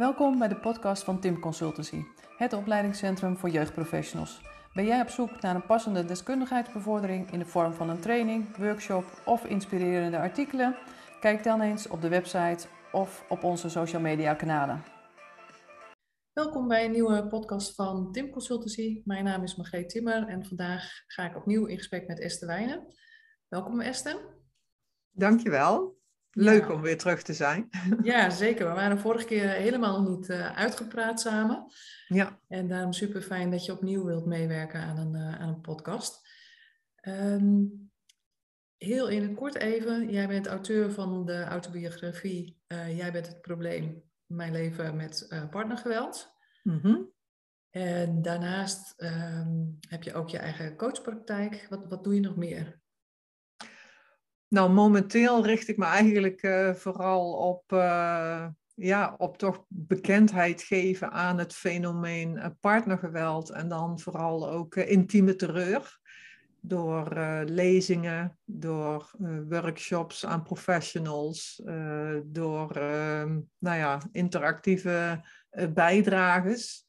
Welkom bij de podcast van Tim Consultancy, het opleidingscentrum voor jeugdprofessionals. Ben jij op zoek naar een passende deskundigheidsbevordering in de vorm van een training, workshop of inspirerende artikelen? Kijk dan eens op de website of op onze social media kanalen. Welkom bij een nieuwe podcast van Tim Consultancy. Mijn naam is Margreet Timmer en vandaag ga ik opnieuw in gesprek met Esther Wijnen. Welkom Esther. Dankjewel. Leuk om weer terug te zijn. Ja, zeker. We waren vorige keer helemaal niet uh, uitgepraat samen. Ja. En daarom super fijn dat je opnieuw wilt meewerken aan een, uh, aan een podcast. Um, heel in het kort even. Jij bent auteur van de autobiografie uh, Jij bent het probleem. Mijn leven met partnergeweld. Mm -hmm. En daarnaast um, heb je ook je eigen coachpraktijk. Wat, wat doe je nog meer? Nou, momenteel richt ik me eigenlijk uh, vooral op, uh, ja, op toch bekendheid geven aan het fenomeen uh, partnergeweld en dan vooral ook intieme terreur. Door lezingen, door workshops aan professionals, door ehm, nou ja, interactieve bijdrages.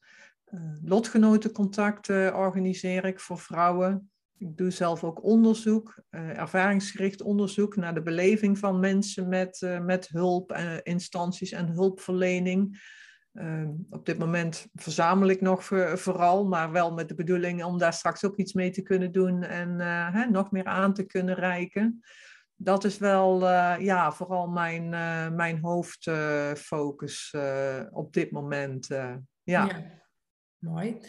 lotgenotencontacten organiseer ik voor vrouwen ik doe zelf ook onderzoek, uh, ervaringsgericht onderzoek naar de beleving van mensen met, uh, met hulpinstanties en hulpverlening. Uh, op dit moment verzamel ik nog vooral, maar wel met de bedoeling om daar straks ook iets mee te kunnen doen en hè, nog meer aan te kunnen reiken. Dat is wel ja, vooral mijn, mijn hoofdfocus op dit moment. ja. ja. Mooi.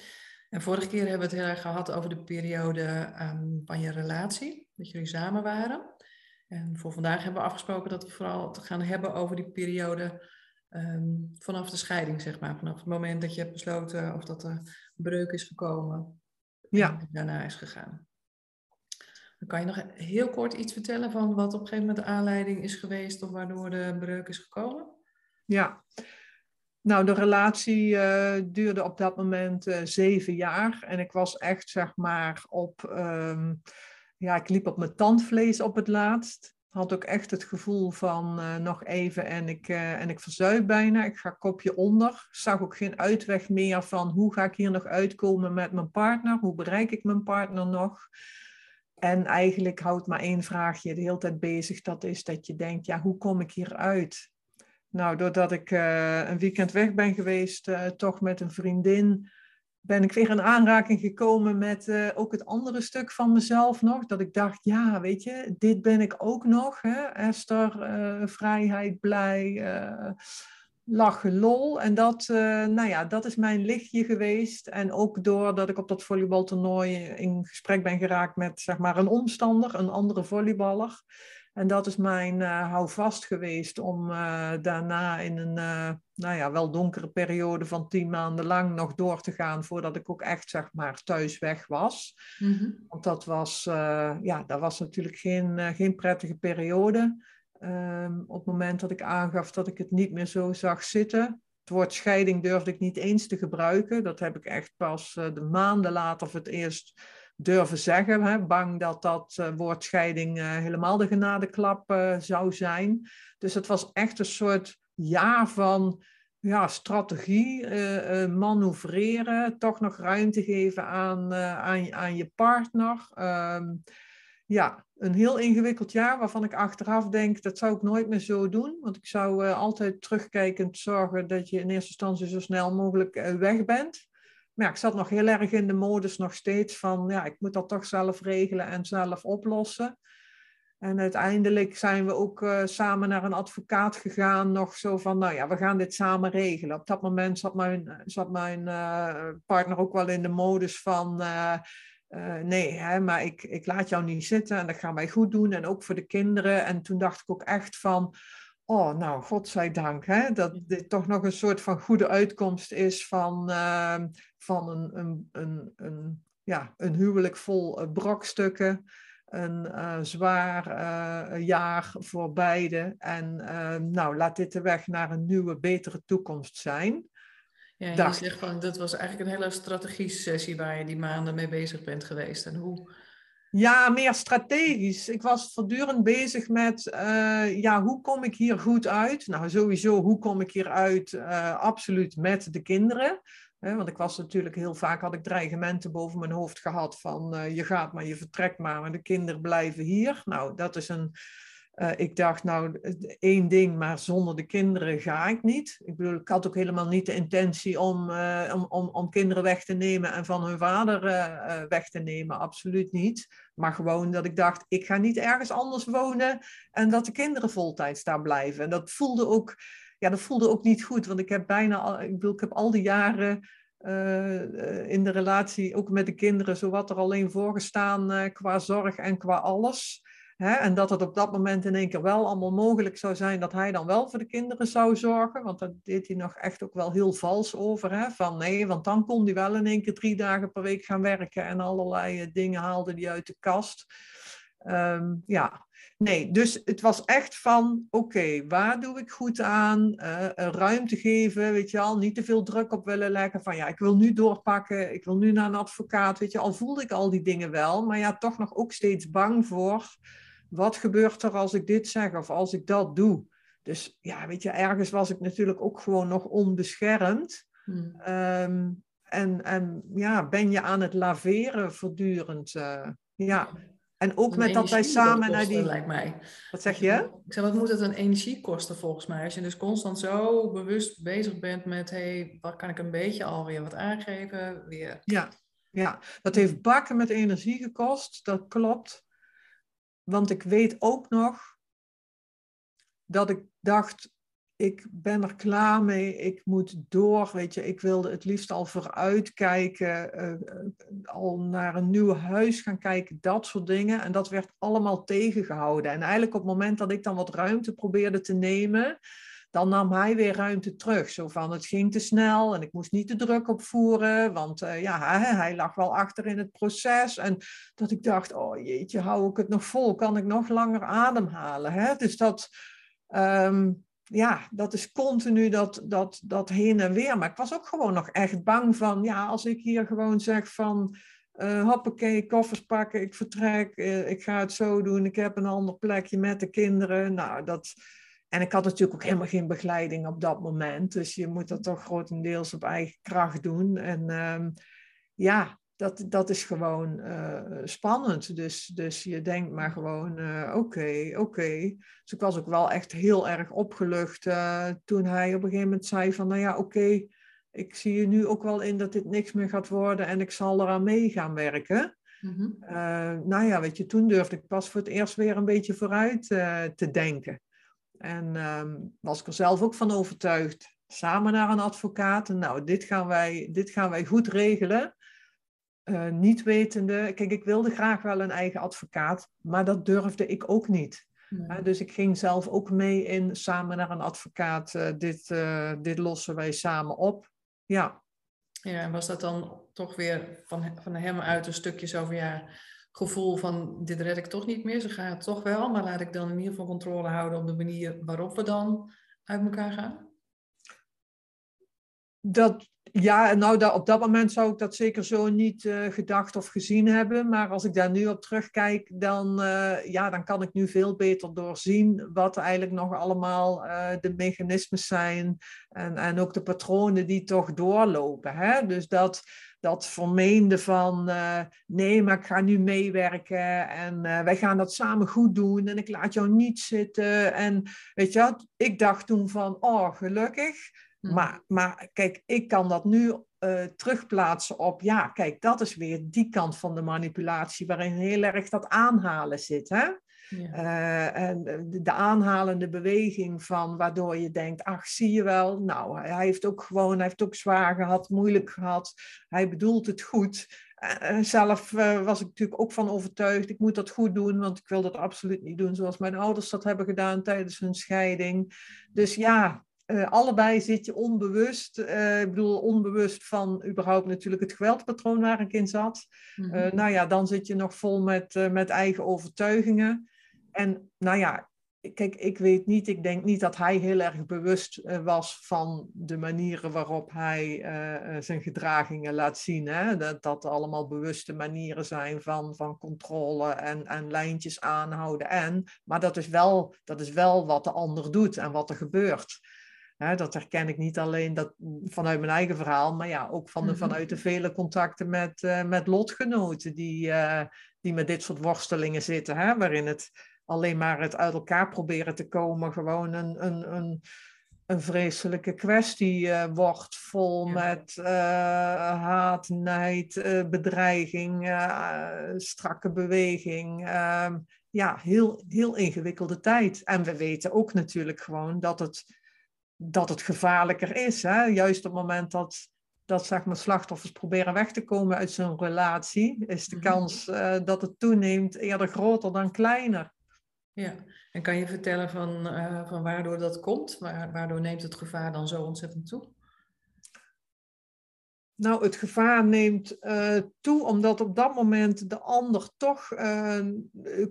En vorige keer hebben we het heel erg gehad over de periode um, van je relatie, dat jullie samen waren. En voor vandaag hebben we afgesproken dat we vooral te gaan hebben over die periode um, vanaf de scheiding, zeg maar. Vanaf het moment dat je hebt besloten of dat er breuk is gekomen ja. en daarna is gegaan. Dan kan je nog heel kort iets vertellen van wat op een gegeven moment de aanleiding is geweest of waardoor de breuk is gekomen? Ja, nou, de relatie uh, duurde op dat moment uh, zeven jaar. En ik was echt, zeg maar, op. Um, ja, ik liep op mijn tandvlees op het laatst. Had ook echt het gevoel van uh, nog even en ik, en ik verzuip bijna. Ik ga kopje onder. Zag ook geen uitweg meer van hoe ga ik hier nog uitkomen met mijn partner? Hoe bereik ik mijn partner nog? En eigenlijk houdt maar één vraagje de hele tijd bezig. Dat is dat je denkt, ja, hoe kom ik hieruit? Nou, doordat ik uh, een weekend weg ben geweest, uh, toch met een vriendin, ben ik weer in aanraking gekomen met uh, ook het andere stuk van mezelf nog. Dat ik dacht, ja, weet je, dit ben ik ook nog. Hè? Esther, vrijheid, blij, lachen, lol. En dat, nou ja, dat is mijn lichtje geweest. En ook doordat ik op dat volleybaltoernooi in gesprek ben geraakt met, zeg maar, een omstander, een andere volleyballer. En dat is mijn uh, houvast geweest om uh, daarna in een uh, nou ja, wel donkere periode van tien maanden lang nog door te gaan voordat ik ook echt zeg maar thuis weg was. Mm -hmm. Want dat was, ja, dat was natuurlijk geen, geen prettige periode. Um, op het moment dat ik aangaf dat ik het niet meer zo zag zitten. Het woord scheiding durfde ik niet eens te gebruiken. Dat heb ik echt pas de maanden later voor het eerst durven zeggen. Hè? Bang dat dat uh, woord scheiding uh, helemaal de genadeklap uh, zou zijn. Dus het was echt een soort jaar van ja, strategie, manoeuvreren, toch nog ruimte geven aan, aan, aan je partner. Um, ja, een heel ingewikkeld jaar waarvan ik achteraf denk, dat zou ik nooit meer zo doen. Want ik zou altijd terugkijkend zorgen dat je in eerste instantie zo snel mogelijk weg bent. Maar ja, ik zat nog heel erg in de modus nog steeds van, ja, ik moet dat toch zelf regelen en zelf oplossen. En uiteindelijk zijn we ook uh, samen naar een advocaat gegaan, nog zo van, nou ja, we gaan dit samen regelen. Op dat moment zat mijn, zat mijn uh, partner ook wel in de modus van, uh, nee, hè, maar ik, ik laat jou niet zitten en dat gaan wij goed doen. En ook voor de kinderen. En toen dacht ik ook echt van, oh, nou, godzijdank, hè, dat dit toch nog een soort van goede uitkomst is van, uh, van een, een, een, een, ja, een huwelijk vol uh, brokstukken. Een uh, zwaar uh, jaar voor beide. En nou, laat dit de weg naar een nieuwe, betere toekomst zijn. Ja, je zegt van, dat was eigenlijk een hele strategische sessie waar je die maanden mee bezig bent geweest. En hoe, Ja, meer strategisch. Ik was voortdurend bezig met, uh, ja, hoe kom ik hier goed uit? Nou, sowieso, hoe kom ik hier uit? Uh, absoluut met de kinderen. want ik was natuurlijk heel vaak, had ik dreigementen boven mijn hoofd gehad van, uh, je gaat maar, je vertrekt maar, maar de kinderen blijven hier. Nou, dat is een uh, ik dacht, nou, één ding, maar zonder de kinderen ga ik niet. Ik bedoel, ik had ook helemaal niet de intentie om, uh, om, om, kinderen weg te nemen en van hun vader uh, weg te nemen. Absoluut niet. Maar gewoon dat ik dacht, ik ga niet ergens anders wonen en dat de kinderen voltijds daar blijven. En dat voelde ook, ja, dat voelde ook niet goed, want ik heb bijna, al, ik bedoel, ik heb al die jaren in de relatie, ook met de kinderen, zowat er alleen voor gestaan qua zorg en qua alles. En dat het op dat moment in één keer wel allemaal mogelijk zou zijn dat hij dan wel voor de kinderen zou zorgen. Want daar deed hij nog echt ook wel heel vals over. Van nee, want dan kon hij wel in één keer drie dagen per week gaan werken en allerlei eh, dingen haalde hij uit de kast. Um, ja, nee, dus het was echt van, oké, waar doe ik goed aan? Uh, ruimte geven, weet je al, niet te veel druk op willen leggen van, ja, ik wil nu doorpakken, ik wil nu naar een advocaat, weet je, al voelde ik al die dingen wel, maar ja, toch nog ook steeds bang voor wat gebeurt er als ik dit zeg of als ik dat doe? Dus ja, weet je, ergens was ik natuurlijk ook gewoon nog onbeschermd. Hmm. Ehm, en, en ja, ben je aan het laveren voortdurend. Uh, ja. En ook met dat wij samen naar die. Lijkt mij. Wat zeg je? Ik zeg, wat moet het een energie kosten volgens mij? Als je dus constant zo bewust bezig bent met, hé, hey, wat kan ik een beetje alweer wat aangeven? Weer. Ja, ja, dat heeft bakken met energie gekost, dat klopt. Want ik weet ook nog dat ik dacht, ik ben er klaar mee, ik moet door, weet je, ik wilde het liefst al vooruit kijken, uh, al naar een nieuw huis gaan kijken, dat soort dingen. En dat werd allemaal tegengehouden. En eigenlijk op het moment dat ik dan wat ruimte probeerde te nemen, dan nam hij weer ruimte terug. Zo van, het ging te snel en ik moest niet te druk opvoeren, want uh, ja, hij, hij, lag wel achter in het proces. En dat ik dacht, oh jeetje, hou ik het nog vol? Kan ik nog langer ademhalen? Hè? Dus dat, um, ja, dat is continu dat, dat, dat heen en weer. Maar ik was ook gewoon nog echt bang van, ja, als ik hier gewoon zeg van... Uh, hoppakee, koffers pakken, ik vertrek, uh, ik ga het zo doen, ik heb een ander plekje met de kinderen. Nou, dat, en ik had natuurlijk ook helemaal geen begeleiding op dat moment. Dus je moet dat toch grotendeels op eigen kracht doen. En um, ja, dat, dat is gewoon uh, spannend. Dus, dus je denkt maar gewoon, oké, uh, oké. Okay, okay. Dus ik was ook wel echt heel erg opgelucht uh, toen hij op een gegeven moment zei van, nou ja, oké, okay, ik zie je nu ook wel in dat dit niks meer gaat worden en ik zal eraan mee gaan werken. Mm -hmm. nou ja, weet je, toen durfde ik pas voor het eerst weer een beetje vooruit te denken. En um, was ik er zelf ook van overtuigd. Samen naar een advocaat. En nou, dit gaan wij, dit gaan wij goed regelen. Uh, niet wetende, kijk, ik wilde graag wel een eigen advocaat, maar dat durfde ik ook niet. Uh, dus ik ging zelf ook mee in samen naar een advocaat. Uh, dit, dit lossen wij samen op. Ja. Ja, en was dat dan toch weer van, van hem uit een stukje zo van ja, gevoel van dit red ik toch niet meer, ze gaan het toch wel, maar laat ik dan in ieder geval controle houden op de manier waarop we dan uit elkaar gaan? Dat, ja, nou dat, op dat moment zou ik dat zeker zo niet uh, gedacht of gezien hebben. Maar als ik daar nu op terugkijk, dan, uh, ja, dan kan ik nu veel beter doorzien wat eigenlijk nog allemaal uh, de mechanismes zijn. En, en ook de patronen die toch doorlopen. Hè? Dus dat, dat vermeende van nee, maar ik ga nu meewerken en wij gaan dat samen goed doen en ik laat jou niet zitten. En weet je ik dacht toen van, oh, gelukkig. Hm. Maar, maar kijk, ik kan dat nu uh, terugplaatsen op, ja, kijk, dat is weer die kant van de manipulatie waarin heel erg dat aanhalen zit. Hè? Ja. Uh, en de, de, aanhalende beweging van waardoor je denkt, ach, zie je wel, nou, hij heeft ook gewoon, hij heeft ook zwaar gehad, moeilijk gehad, hij bedoelt het goed. Uh, zelf was ik natuurlijk ook van overtuigd, ik moet dat goed doen, want ik wil dat absoluut niet doen zoals mijn ouders dat hebben gedaan tijdens hun scheiding. Dus ja, uh, allebei zit je onbewust, uh, ik bedoel onbewust van überhaupt natuurlijk het geweldpatroon waar ik in zat. Mm -hmm. nou ja, dan zit je nog vol met, met eigen overtuigingen. En nou ja, kijk, ik weet niet, ik denk niet dat hij heel erg bewust eh, was van de manieren waarop hij zijn gedragingen laat zien. Hè? Dat dat allemaal bewuste manieren zijn van, van controle en, en lijntjes aanhouden. En, maar dat is, wel, dat is wel wat de ander doet en wat er gebeurt. Dat herken ik niet alleen dat, vanuit mijn eigen verhaal, maar ja, ook van de, mhm. vanuit de vele contacten met, uh, met lotgenoten die, die met dit soort worstelingen zitten, hè, waarin het alleen maar het uit elkaar proberen te komen gewoon een, een, een, een vreselijke kwestie uh, wordt, vol met haat, nijd, bedreiging, strakke beweging. Ehm, ja, heel, heel ingewikkelde tijd. En we weten ook natuurlijk gewoon dat het, dat het gevaarlijker is. Hè? Juist op het moment dat dat zeg maar, slachtoffers proberen weg te komen uit zo'n relatie, is de mhm. kans dat het toeneemt eerder groter dan kleiner. Ja, en kan je vertellen van, uh, van waardoor dat komt? waardoor neemt het gevaar dan zo ontzettend toe? Nou, het gevaar neemt uh, toe omdat op dat moment de ander toch uh,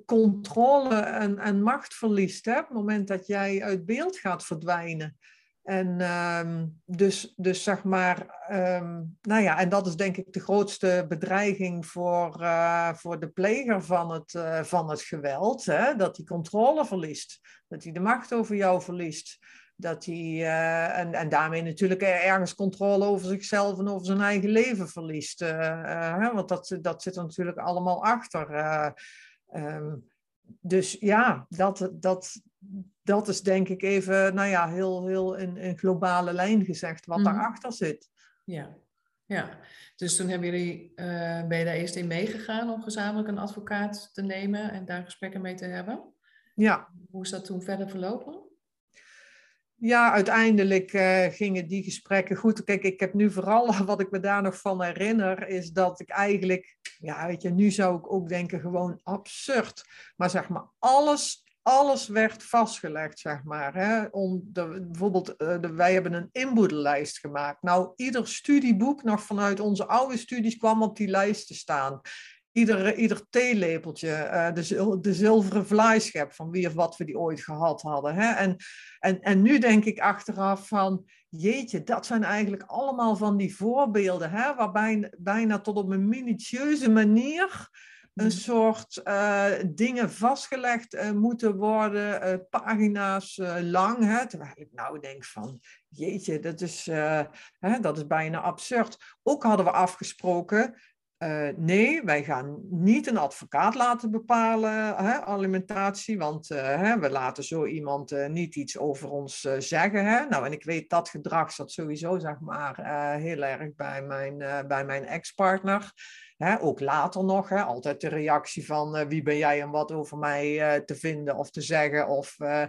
controle en, en macht verliest. Hè? Op het moment dat jij uit beeld gaat verdwijnen. En um, dus, dus zeg maar, um, nou ja, en dat is denk ik de grootste bedreiging voor, uh, voor de pleger van het, uh, van het geweld. Hè? Dat hij controle verliest, dat hij de macht over jou verliest. Dat hij, uh, en, en daarmee natuurlijk ergens controle over zichzelf en over zijn eigen leven verliest. Want dat, dat zit er natuurlijk allemaal achter. Um, dus ja, dat, dat, dat is denk ik even, nou ja, heel, heel in, in globale lijn gezegd wat mm daarachter zit. Ja, ja. Dus toen hebben jullie, uh, ben je daar eerst in meegegaan om gezamenlijk een advocaat te nemen en daar gesprekken mee te hebben? Ja. Hoe is dat toen verder verlopen? Ja, uiteindelijk uh, gingen die gesprekken goed. Kijk, ik heb nu vooral wat ik me daar nog van herinner, is dat ik eigenlijk, ja, weet je, nu zou ik ook denken gewoon absurd. Maar zeg maar, alles alles werd vastgelegd, zeg maar. Hè? Om de, bijvoorbeeld, uh, de, wij hebben een inboedellijst gemaakt. Nou, ieder studieboek, nog vanuit onze oude studies, kwam op die lijst te staan. Ieder, ieder theelepeltje, de, de zilveren vlaaischep, van wie of wat we die ooit gehad hadden. Hè? En, en, en nu denk ik achteraf van, jeetje, dat zijn eigenlijk allemaal van die voorbeelden, hè? waarbij bijna tot op een minutieuze manier een mhm. soort uh, dingen vastgelegd uh, moeten worden, uh, pagina's lang. Hè, terwijl ik nou denk van, jeetje, dat is, hè, dat is bijna absurd. Ook hadden we afgesproken, nee, wij gaan niet een advocaat laten bepalen, hè, alimentatie, want hè, we laten zo iemand niet iets over ons zeggen. Hè. Nou, en ik weet dat gedrag zat sowieso, zeg maar, heel erg bij mijn, bij mijn ex-partner ook later nog, hè, altijd de reactie van uh, wie ben jij en wat over mij uh, te vinden of te zeggen. Of uh,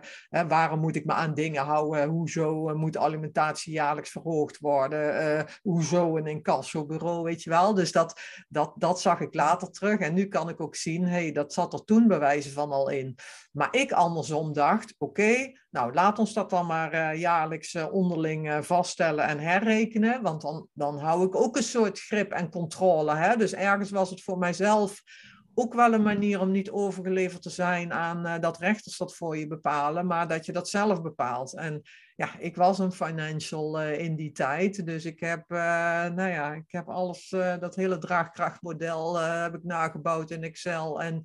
waarom moet ik me aan dingen houden? Hoezo moet alimentatie jaarlijks verhoogd worden? hoezo een incassobureau, weet je wel? Dus dat, dat, dat zag ik later terug. En nu kan ik ook zien, hey, dat zat er toen bij wijze van al in. Maar ik andersom dacht, oké, nou laat ons dat dan maar jaarlijks onderling vaststellen en herrekenen. Want dan, dan hou ik ook een soort grip en controle. Hè? Dus ergens was het voor mijzelf ook wel een manier om niet overgeleverd te zijn aan dat rechters dat voor je bepalen, maar dat je dat zelf bepaalt. En ja, ik was een financial in die tijd, dus ik heb, nou ja, ik heb alles, dat hele draagkrachtmodel heb ik nagebouwd in Excel. En,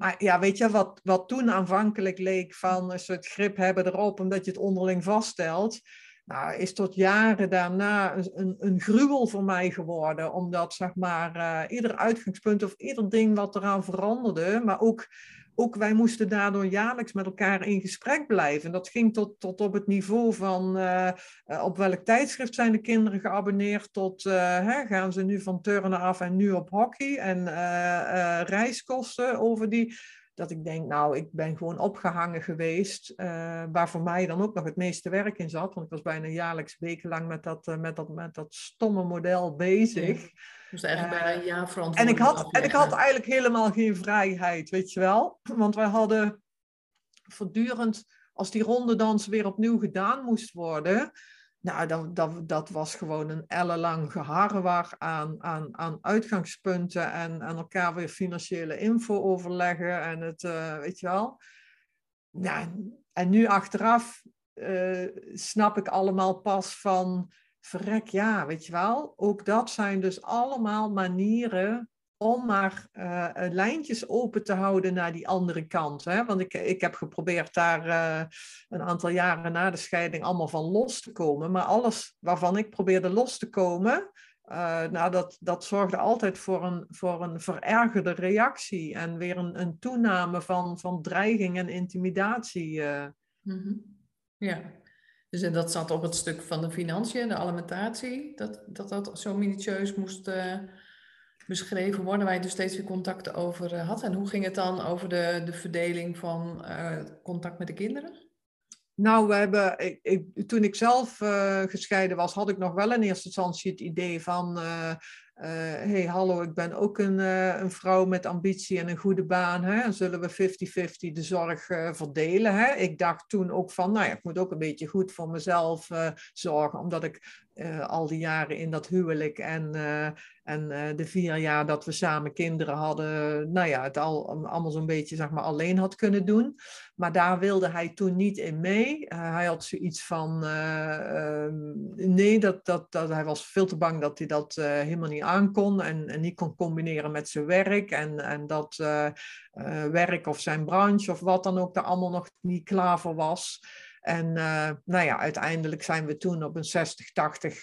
maar ja, weet je, wat, wat toen aanvankelijk leek van een soort grip hebben erop, omdat je het onderling vaststelt, nou, is tot jaren daarna een, een, gruwel voor mij geworden. Omdat zeg maar, uh, ieder uitgangspunt of ieder ding wat eraan veranderde, maar ook, ook wij moesten daardoor jaarlijks met elkaar in gesprek blijven. Dat ging tot, tot op het niveau van uh, op welk tijdschrift zijn de kinderen geabonneerd, tot uh, hè, gaan ze nu van turnen af en nu op hockey en reiskosten over die dat ik denk, nou, ik ben gewoon opgehangen geweest, waar voor mij dan ook nog het meeste werk in zat. Want ik was bijna jaarlijks wekenlang met dat, met dat, met dat stomme model bezig. Dus eigenlijk bijna een jaar En ik, had, en ik had eigenlijk helemaal geen vrijheid, weet je wel. Want wij hadden voortdurend, als die rondedans weer opnieuw gedaan moest worden, nou, dat, dat, dat was gewoon een ellenlang geharrewar aan, aan, aan uitgangspunten en aan elkaar weer financiële info overleggen en het, uh, weet je wel. nou, en nu achteraf uh, snap ik allemaal pas van, verrek ja, weet je wel. Ook dat zijn dus allemaal manieren om maar uh, lijntjes open te houden naar die andere kant. Hè? Want ik, ik heb geprobeerd daar uh, een aantal jaren na de scheiding allemaal van los te komen. Maar alles waarvan ik probeerde los te komen, nou, dat, dat zorgde altijd voor een, voor een verergerde reactie en weer een, een toename van, van dreiging en intimidatie. Mm. Ja, dus en dat zat op het stuk van de financiën, de alimentatie, dat dat, dat zo minutieus moest beschreven worden, waar je dus steeds weer contacten over eh, had. En hoe ging het dan over de, de verdeling van uh, contact met de kinderen? Nou, we hebben, ik, toen ik zelf gescheiden was, had ik nog wel in eerste instantie het idee van uh, hey, hallo, ik ben ook een, uh, een, vrouw met ambitie en een goede baan. Hè? Zullen we 50-50 de zorg uh, verdelen? Hè? Ik dacht toen ook van, nou ja, ik moet ook een beetje goed voor mezelf zorgen, omdat ik al die jaren in dat huwelijk en, en de vier jaar dat we samen kinderen hadden, nou ja, het al, allemaal zo'n beetje zeg maar alleen had kunnen doen. Maar daar wilde hij toen niet in mee. hij had zoiets van, ehm, nee, dat, dat, dat, hij was veel te bang dat hij dat helemaal niet aankon en, en niet kon combineren met zijn werk. En, en dat werk of zijn branche of wat dan ook daar allemaal nog niet klaar voor was. En uh, nou ja, uiteindelijk zijn we toen op een 60-80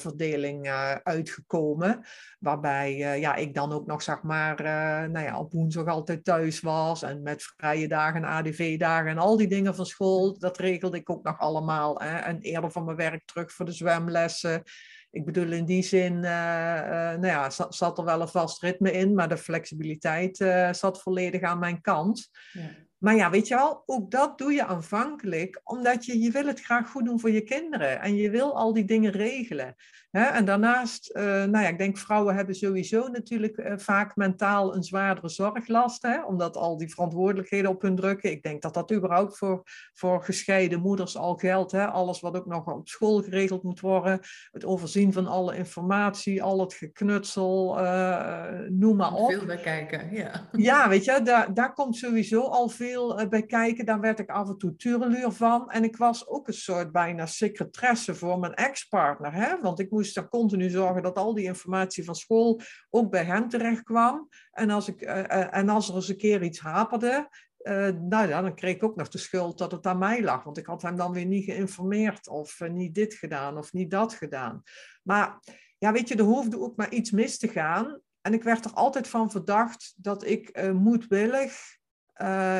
verdeling uitgekomen. Waarbij ja, ik dan ook nog zeg maar nou ja, op woensdag altijd thuis was. En met vrije dagen, ADV-dagen en al die dingen van school. Dat regelde ik ook nog allemaal. Hè. En eerder van mijn werk terug voor de zwemlessen ik bedoel, in die zin nou ja, zat, zat, er wel een vast ritme in, maar de flexibiliteit zat volledig aan mijn kant. Ja. Maar ja, weet je wel, ook dat doe je aanvankelijk, omdat je, je wil het graag goed doen voor je kinderen. En je wil al die dingen regelen. En daarnaast, uh, nou ja, ik denk vrouwen hebben sowieso natuurlijk uh, vaak mentaal een zwaardere zorglast. Hè? Omdat al die verantwoordelijkheden op hun drukken. Ik denk dat dat überhaupt voor, voor gescheiden moeders al geldt. Hè? Alles wat ook nog op school geregeld moet worden. Het overzien van alle informatie, al het geknutsel, uh, noem maar op. Veel bij kijken, ja. Ja, weet je, daar, daar komt sowieso al veel eh, bij kijken. Daar werd ik af en toe tureluur van. En ik was ook een soort bijna secretaresse voor mijn ex-partner. Hè? Want ik moest dan continu zorgen dat al die informatie van school ook bij hem terecht kwam. En als, ik, uh, en als er eens een keer iets haperde, uh, nou ja, dan kreeg ik ook nog de schuld dat het aan mij lag. Want ik had hem dan weer niet geïnformeerd of niet dit gedaan of niet dat gedaan. Maar ja, weet je, er hoefde ook maar iets mis te gaan. En ik werd er altijd van verdacht dat ik moedwillig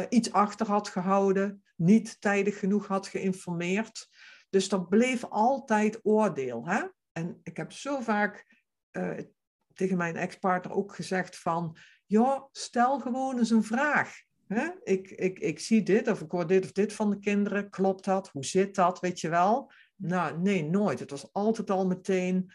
iets achter had gehouden, niet tijdig genoeg had geïnformeerd. Dus dat bleef altijd oordeel. Hè? En ik heb zo vaak uh, tegen mijn ex-partner ook gezegd van, ja, stel gewoon eens een vraag. Hè? Ik, ik, ik zie dit of ik hoor dit of dit van de kinderen. Klopt dat? Hoe zit dat? Weet je wel? Nou, nee, nooit. Het was altijd al meteen.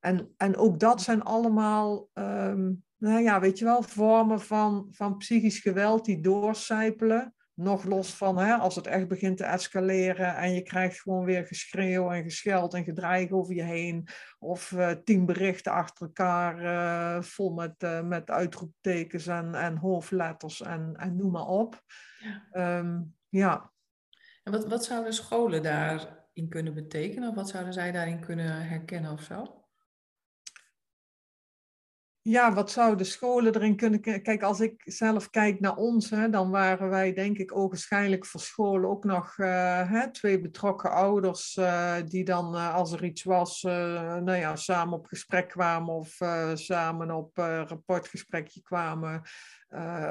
En, en ook dat zijn allemaal um, nou ja, weet je wel, vormen van, van psychisch geweld die doorcijpelen. Nog los van hè, als het echt begint te escaleren en je krijgt gewoon weer geschreeuw en gescheld en gedreig over je heen. Of uh, tien berichten achter elkaar uh, vol met, uh, met uitroeptekens en, en hoofdletters en, en noem maar op. Ja. Um, ja. En wat, wat zouden scholen daarin kunnen betekenen? Of wat zouden zij daarin kunnen herkennen of zo? Ja, wat zouden scholen erin kunnen... Kijk, als ik zelf kijk naar ons, hè, dan waren wij denk ik ogenschijnlijk voor scholen ook nog uh, hè, twee betrokken ouders uh, die dan, uh, als er iets was, nou ja, samen op gesprek kwamen of samen op rapportgesprekje kwamen.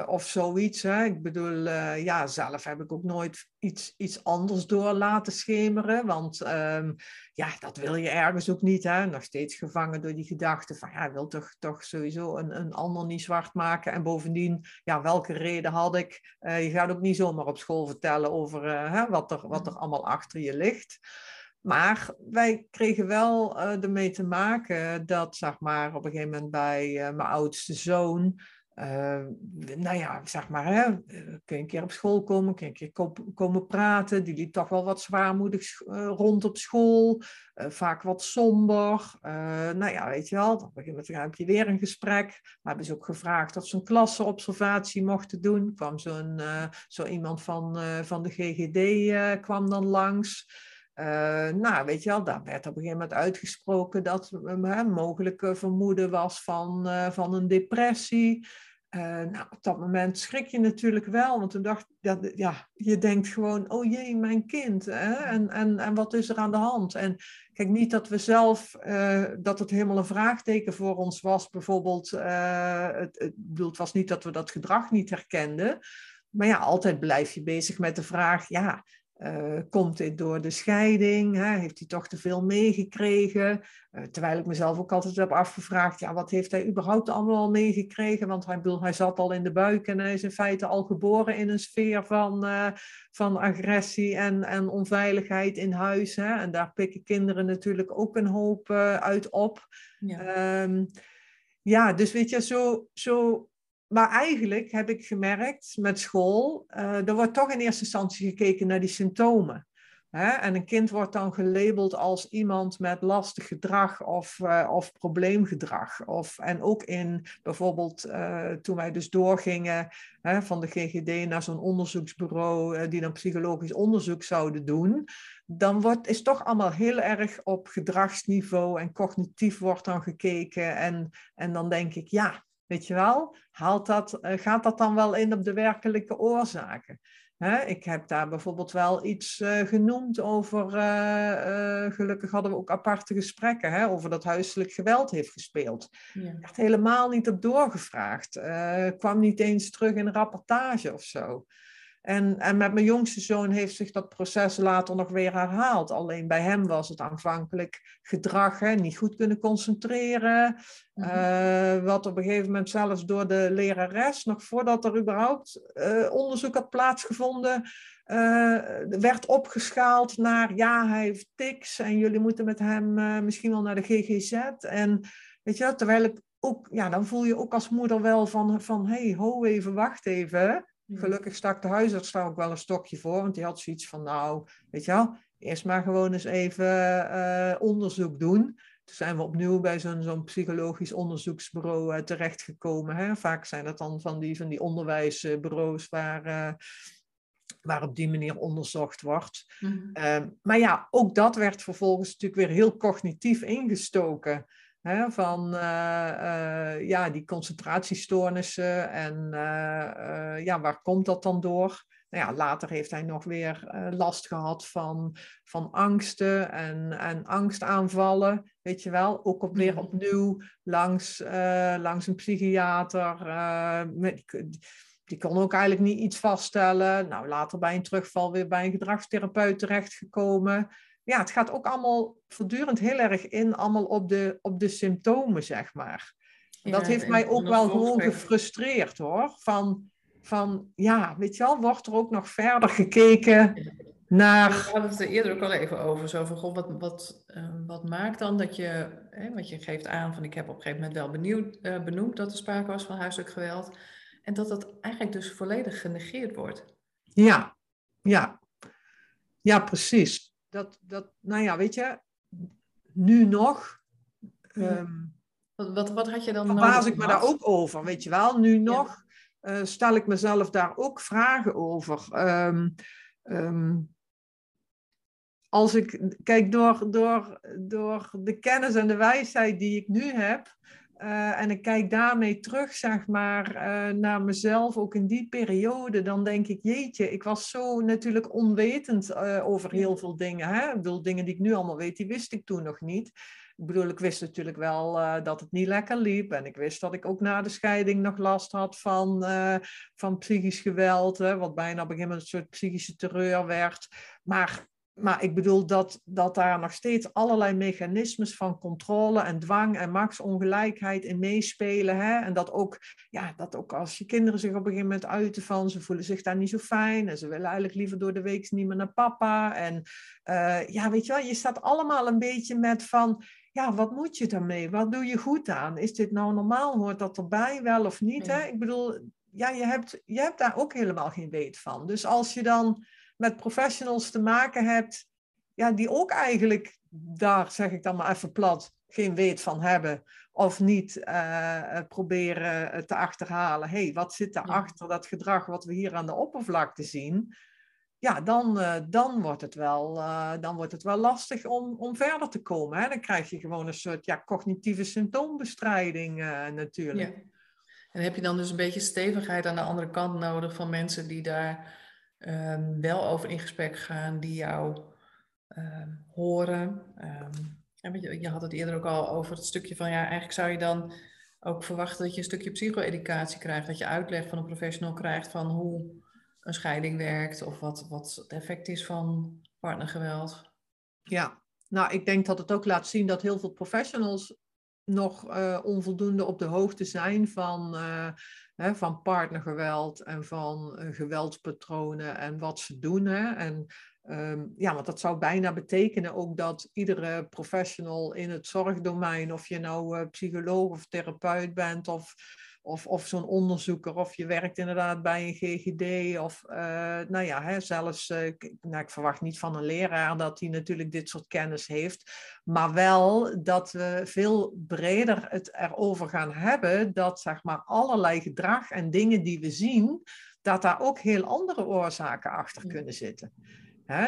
Of zoiets. Hè. Ik bedoel, ja, zelf heb ik ook nooit iets, iets anders door laten schemeren. Want um, ja, dat wil je ergens ook niet. Hè. Nog steeds gevangen door die gedachte van, ja, wil toch, toch sowieso een, een ander niet zwart maken. En bovendien, ja, welke reden had ik? Uh, je gaat ook niet zomaar op school vertellen over hè, wat, er, wat er allemaal achter je ligt. Maar wij kregen wel ermee te maken dat, zeg maar, op een gegeven moment bij mijn oudste zoon Uh, nou ja, zeg maar, hè, kun je een keer op school komen, kun je een keer komen praten. Die liep toch wel wat zwaarmoedig uh, rond op school, uh, vaak wat somber. nou ja, weet je wel, dan heb je weer een gesprek. Maar hebben ze ook gevraagd of ze een klasseobservatie mochten doen. kwam zo'n zo iemand van, van de GGD kwam dan langs. Uh, nou, weet je wel, daar werd op een gegeven moment uitgesproken dat er een mogelijke vermoeden was van, uh, van een depressie. Uh, nou, op dat moment schrik je natuurlijk wel, want toen dacht dat, ja, je denkt gewoon, oh jee, mijn kind, hè? En, en, en wat is er aan de hand? En kijk, niet dat we zelf, dat het helemaal een vraagteken voor ons was, bijvoorbeeld, het, het, bedoel, het was niet dat we dat gedrag niet herkenden, maar ja, altijd blijf je bezig met de vraag, ja, uh, komt dit door de scheiding? Hè? Heeft hij toch te veel meegekregen? Uh, terwijl ik mezelf ook altijd heb afgevraagd, ja, wat heeft hij überhaupt allemaal al meegekregen? Want hij, bedoel, hij zat al in de buik en hij is in feite al geboren in een sfeer van, uh, van agressie en, en onveiligheid in huis. Hè? En daar pikken kinderen natuurlijk ook een hoop uit op. Ja. Um, ja, dus weet je, zo, zo maar eigenlijk heb ik gemerkt met school, uh, er wordt toch in eerste instantie gekeken naar die symptomen. Hè? En een kind wordt dan gelabeld als iemand met lastig gedrag of, uh, of probleemgedrag. Of, en ook in bijvoorbeeld uh, toen wij dus doorgingen hè, van de GGD naar zo'n onderzoeksbureau die dan psychologisch onderzoek zouden doen. Dan wordt, is toch allemaal heel erg op gedragsniveau en cognitief wordt dan gekeken. En, en dan denk ik, ja, Weet je wel, haalt dat, eh, gaat dat dan wel in op de werkelijke oorzaken? ik heb daar bijvoorbeeld wel iets uh, genoemd over, uh, gelukkig hadden we ook aparte gesprekken, hè, over dat huiselijk geweld heeft gespeeld. Ja. Ik helemaal niet op doorgevraagd, kwam niet eens terug in een rapportage of zo. En, en met mijn jongste zoon heeft zich dat proces later nog weer herhaald. Alleen bij hem was het aanvankelijk gedrag, hè, niet goed kunnen concentreren. Mhm. Eh, wat op een gegeven moment zelfs door de lerares, nog voordat er überhaupt uh, onderzoek had plaatsgevonden, uh, werd opgeschaald naar ja, hij heeft tics en jullie moeten met hem misschien wel naar de GGZ. En weet je, terwijl ik ook, ja, dan voel je ook als moeder wel van, van hé, hey, ho even, wacht even. Gelukkig stak de huisarts daar ook wel een stokje voor, want die had zoiets van, nou, weet je wel, eerst maar gewoon eens even uh, onderzoek doen. Toen zijn we opnieuw bij zo'n zo'n psychologisch onderzoeksbureau uh, terechtgekomen. Hè? Vaak zijn dat dan van die, van die onderwijsbureaus waar, uh, waar op die manier onderzocht wordt. Mm -hmm. maar ja, ook dat werd vervolgens natuurlijk weer heel cognitief ingestoken van uh, uh, ja, die concentratiestoornissen en uh, ja, waar komt dat dan door? Nou ja, later heeft hij nog weer last gehad van, van angsten en, en angstaanvallen, weet je wel. Ook op, weer mm. opnieuw langs, langs een psychiater. Met, die kon ook eigenlijk niet iets vaststellen. Nou, later bij een terugval weer bij een gedragstherapeut terechtgekomen ja, het gaat ook allemaal voortdurend heel erg in, allemaal op de, op de symptomen, zeg maar. dat heeft mij ook wel gewoon gefrustreerd hoor. Van, van, ja, weet je wel, wordt er ook nog verder gekeken naar... We hadden het er eerder ook al even over. Zo van, wat, wat, uh, wat maakt dan dat je, hè, wat je geeft aan van ik heb op een gegeven moment wel benieuwd, uh, benoemd dat er sprake was van huiselijk geweld. En dat dat eigenlijk dus volledig genegeerd wordt. Ja, ja. Ja, precies dat, dat, nou ja, weet je, nu nog. Um, wat, wat, wat, had je dan Verbaas ik me daar ook over, weet je wel. Nu nog uh, stel ik mezelf daar ook vragen over. Um, um, als ik kijk door, door, door de kennis en de wijsheid die ik nu heb, uh, en ik kijk daarmee terug, zeg maar, uh, naar mezelf, ook in die periode, dan denk ik, jeetje, ik was zo natuurlijk onwetend uh, over heel veel dingen. Hè? Ik bedoel, dingen die ik nu allemaal weet, die wist ik toen nog niet. Ik bedoel, ik wist natuurlijk wel dat het niet lekker liep. En ik wist dat ik ook na de scheiding nog last had van, van psychisch geweld, hè, wat bijna op een gegeven moment een soort psychische terreur werd. Maar maar ik bedoel dat, dat daar nog steeds allerlei mechanismes van controle en dwang en machtsongelijkheid in meespelen. Hè? En dat ook, ja, dat ook als je kinderen zich op een gegeven moment uiten van ze voelen zich daar niet zo fijn en ze willen eigenlijk liever door de week niet meer naar papa. En uh, ja, weet je wel, je staat allemaal een beetje met van, ja, wat moet je daarmee? Wat doe je goed aan? Is dit nou normaal? Hoort dat erbij wel of niet? Hè? Ik bedoel, ja, je hebt, je hebt daar ook helemaal geen weet van. Dus als je dan met professionals te maken hebt, ja, die ook eigenlijk daar, zeg ik dan maar even plat, geen weet van hebben. Of niet uh, proberen te achterhalen. hey, wat zit er achter dat gedrag wat we hier aan de oppervlakte zien? Ja, dan, uh, dan, wordt, het wel, dan wordt het wel lastig om, om verder te komen. Hè? Dan krijg je gewoon een soort ja, cognitieve symptoombestrijding natuurlijk. Ja. En heb je dan dus een beetje stevigheid aan de andere kant nodig van mensen die daar um, wel over in gesprek gaan, die jou um, horen. Um, en je, je had het eerder ook al over het stukje van, ja, eigenlijk zou je dan ook verwachten dat je een stukje psycho-educatie krijgt, dat je uitleg van een professional krijgt van hoe een scheiding werkt of wat, wat het effect is van partnergeweld. Ja, nou, ik denk dat het ook laat zien dat heel veel professionals nog uh, onvoldoende op de hoogte zijn van, uh, hè, van partnergeweld en van uh, geweldspatronen en wat ze doen. Hè. En um, ja, want dat zou bijna betekenen ook dat iedere professional in het zorgdomein, of je nou psycholoog of therapeut bent of of, of zo'n onderzoeker, of je werkt inderdaad bij een GGD, of uh, nou ja, hè, zelfs, uh, nou, ik verwacht niet van een leraar dat hij natuurlijk dit soort kennis heeft, maar wel dat we veel breder het erover gaan hebben, dat zeg maar allerlei gedrag en dingen die we zien, dat daar ook heel andere oorzaken achter kunnen zitten.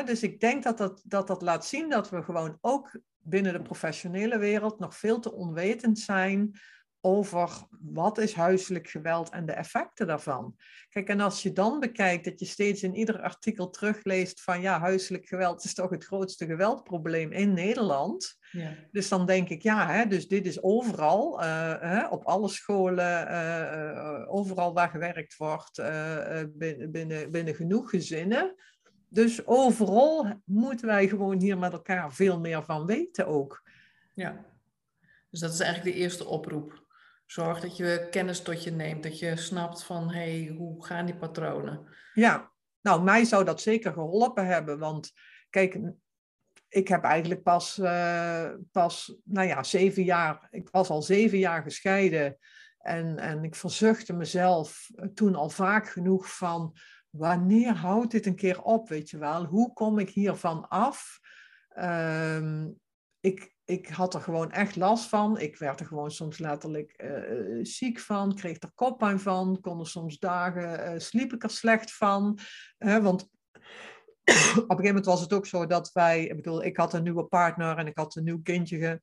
Dus ik denk dat dat, dat dat laat zien dat we gewoon ook binnen de professionele wereld nog veel te onwetend zijn over wat is huiselijk geweld en de effecten daarvan. Kijk, en als je dan bekijkt dat je steeds in ieder artikel terugleest van ja, huiselijk geweld is toch het grootste geweldprobleem in Nederland. Ja. Dus dan denk ik, ja, hè, dus dit is overal, uh, hè, op alle scholen, uh, overal waar gewerkt wordt, binnen, binnen, binnen genoeg gezinnen. Dus overal moeten wij gewoon hier met elkaar veel meer van weten ook. Ja, dus dat is eigenlijk de eerste oproep. Zorg dat je kennis tot je neemt, dat je snapt van hé, hey, hoe gaan die patronen? Ja, nou, mij zou dat zeker geholpen hebben, want kijk, ik heb eigenlijk pas, uh, pas, nou ja, zeven jaar, ik was al zeven jaar gescheiden en, en ik verzuchtte mezelf toen al vaak genoeg van, wanneer houdt dit een keer op, weet je wel? Hoe kom ik hiervan af? Um, ik, ik had er gewoon echt last van. Ik werd er gewoon soms letterlijk uh, ziek van, kreeg er koppijn van, kon er soms dagen, uh, sliep ik er slecht van. want op een gegeven moment was het ook zo dat wij, ik bedoel, ik had een nieuwe partner en ik had een nieuw kindje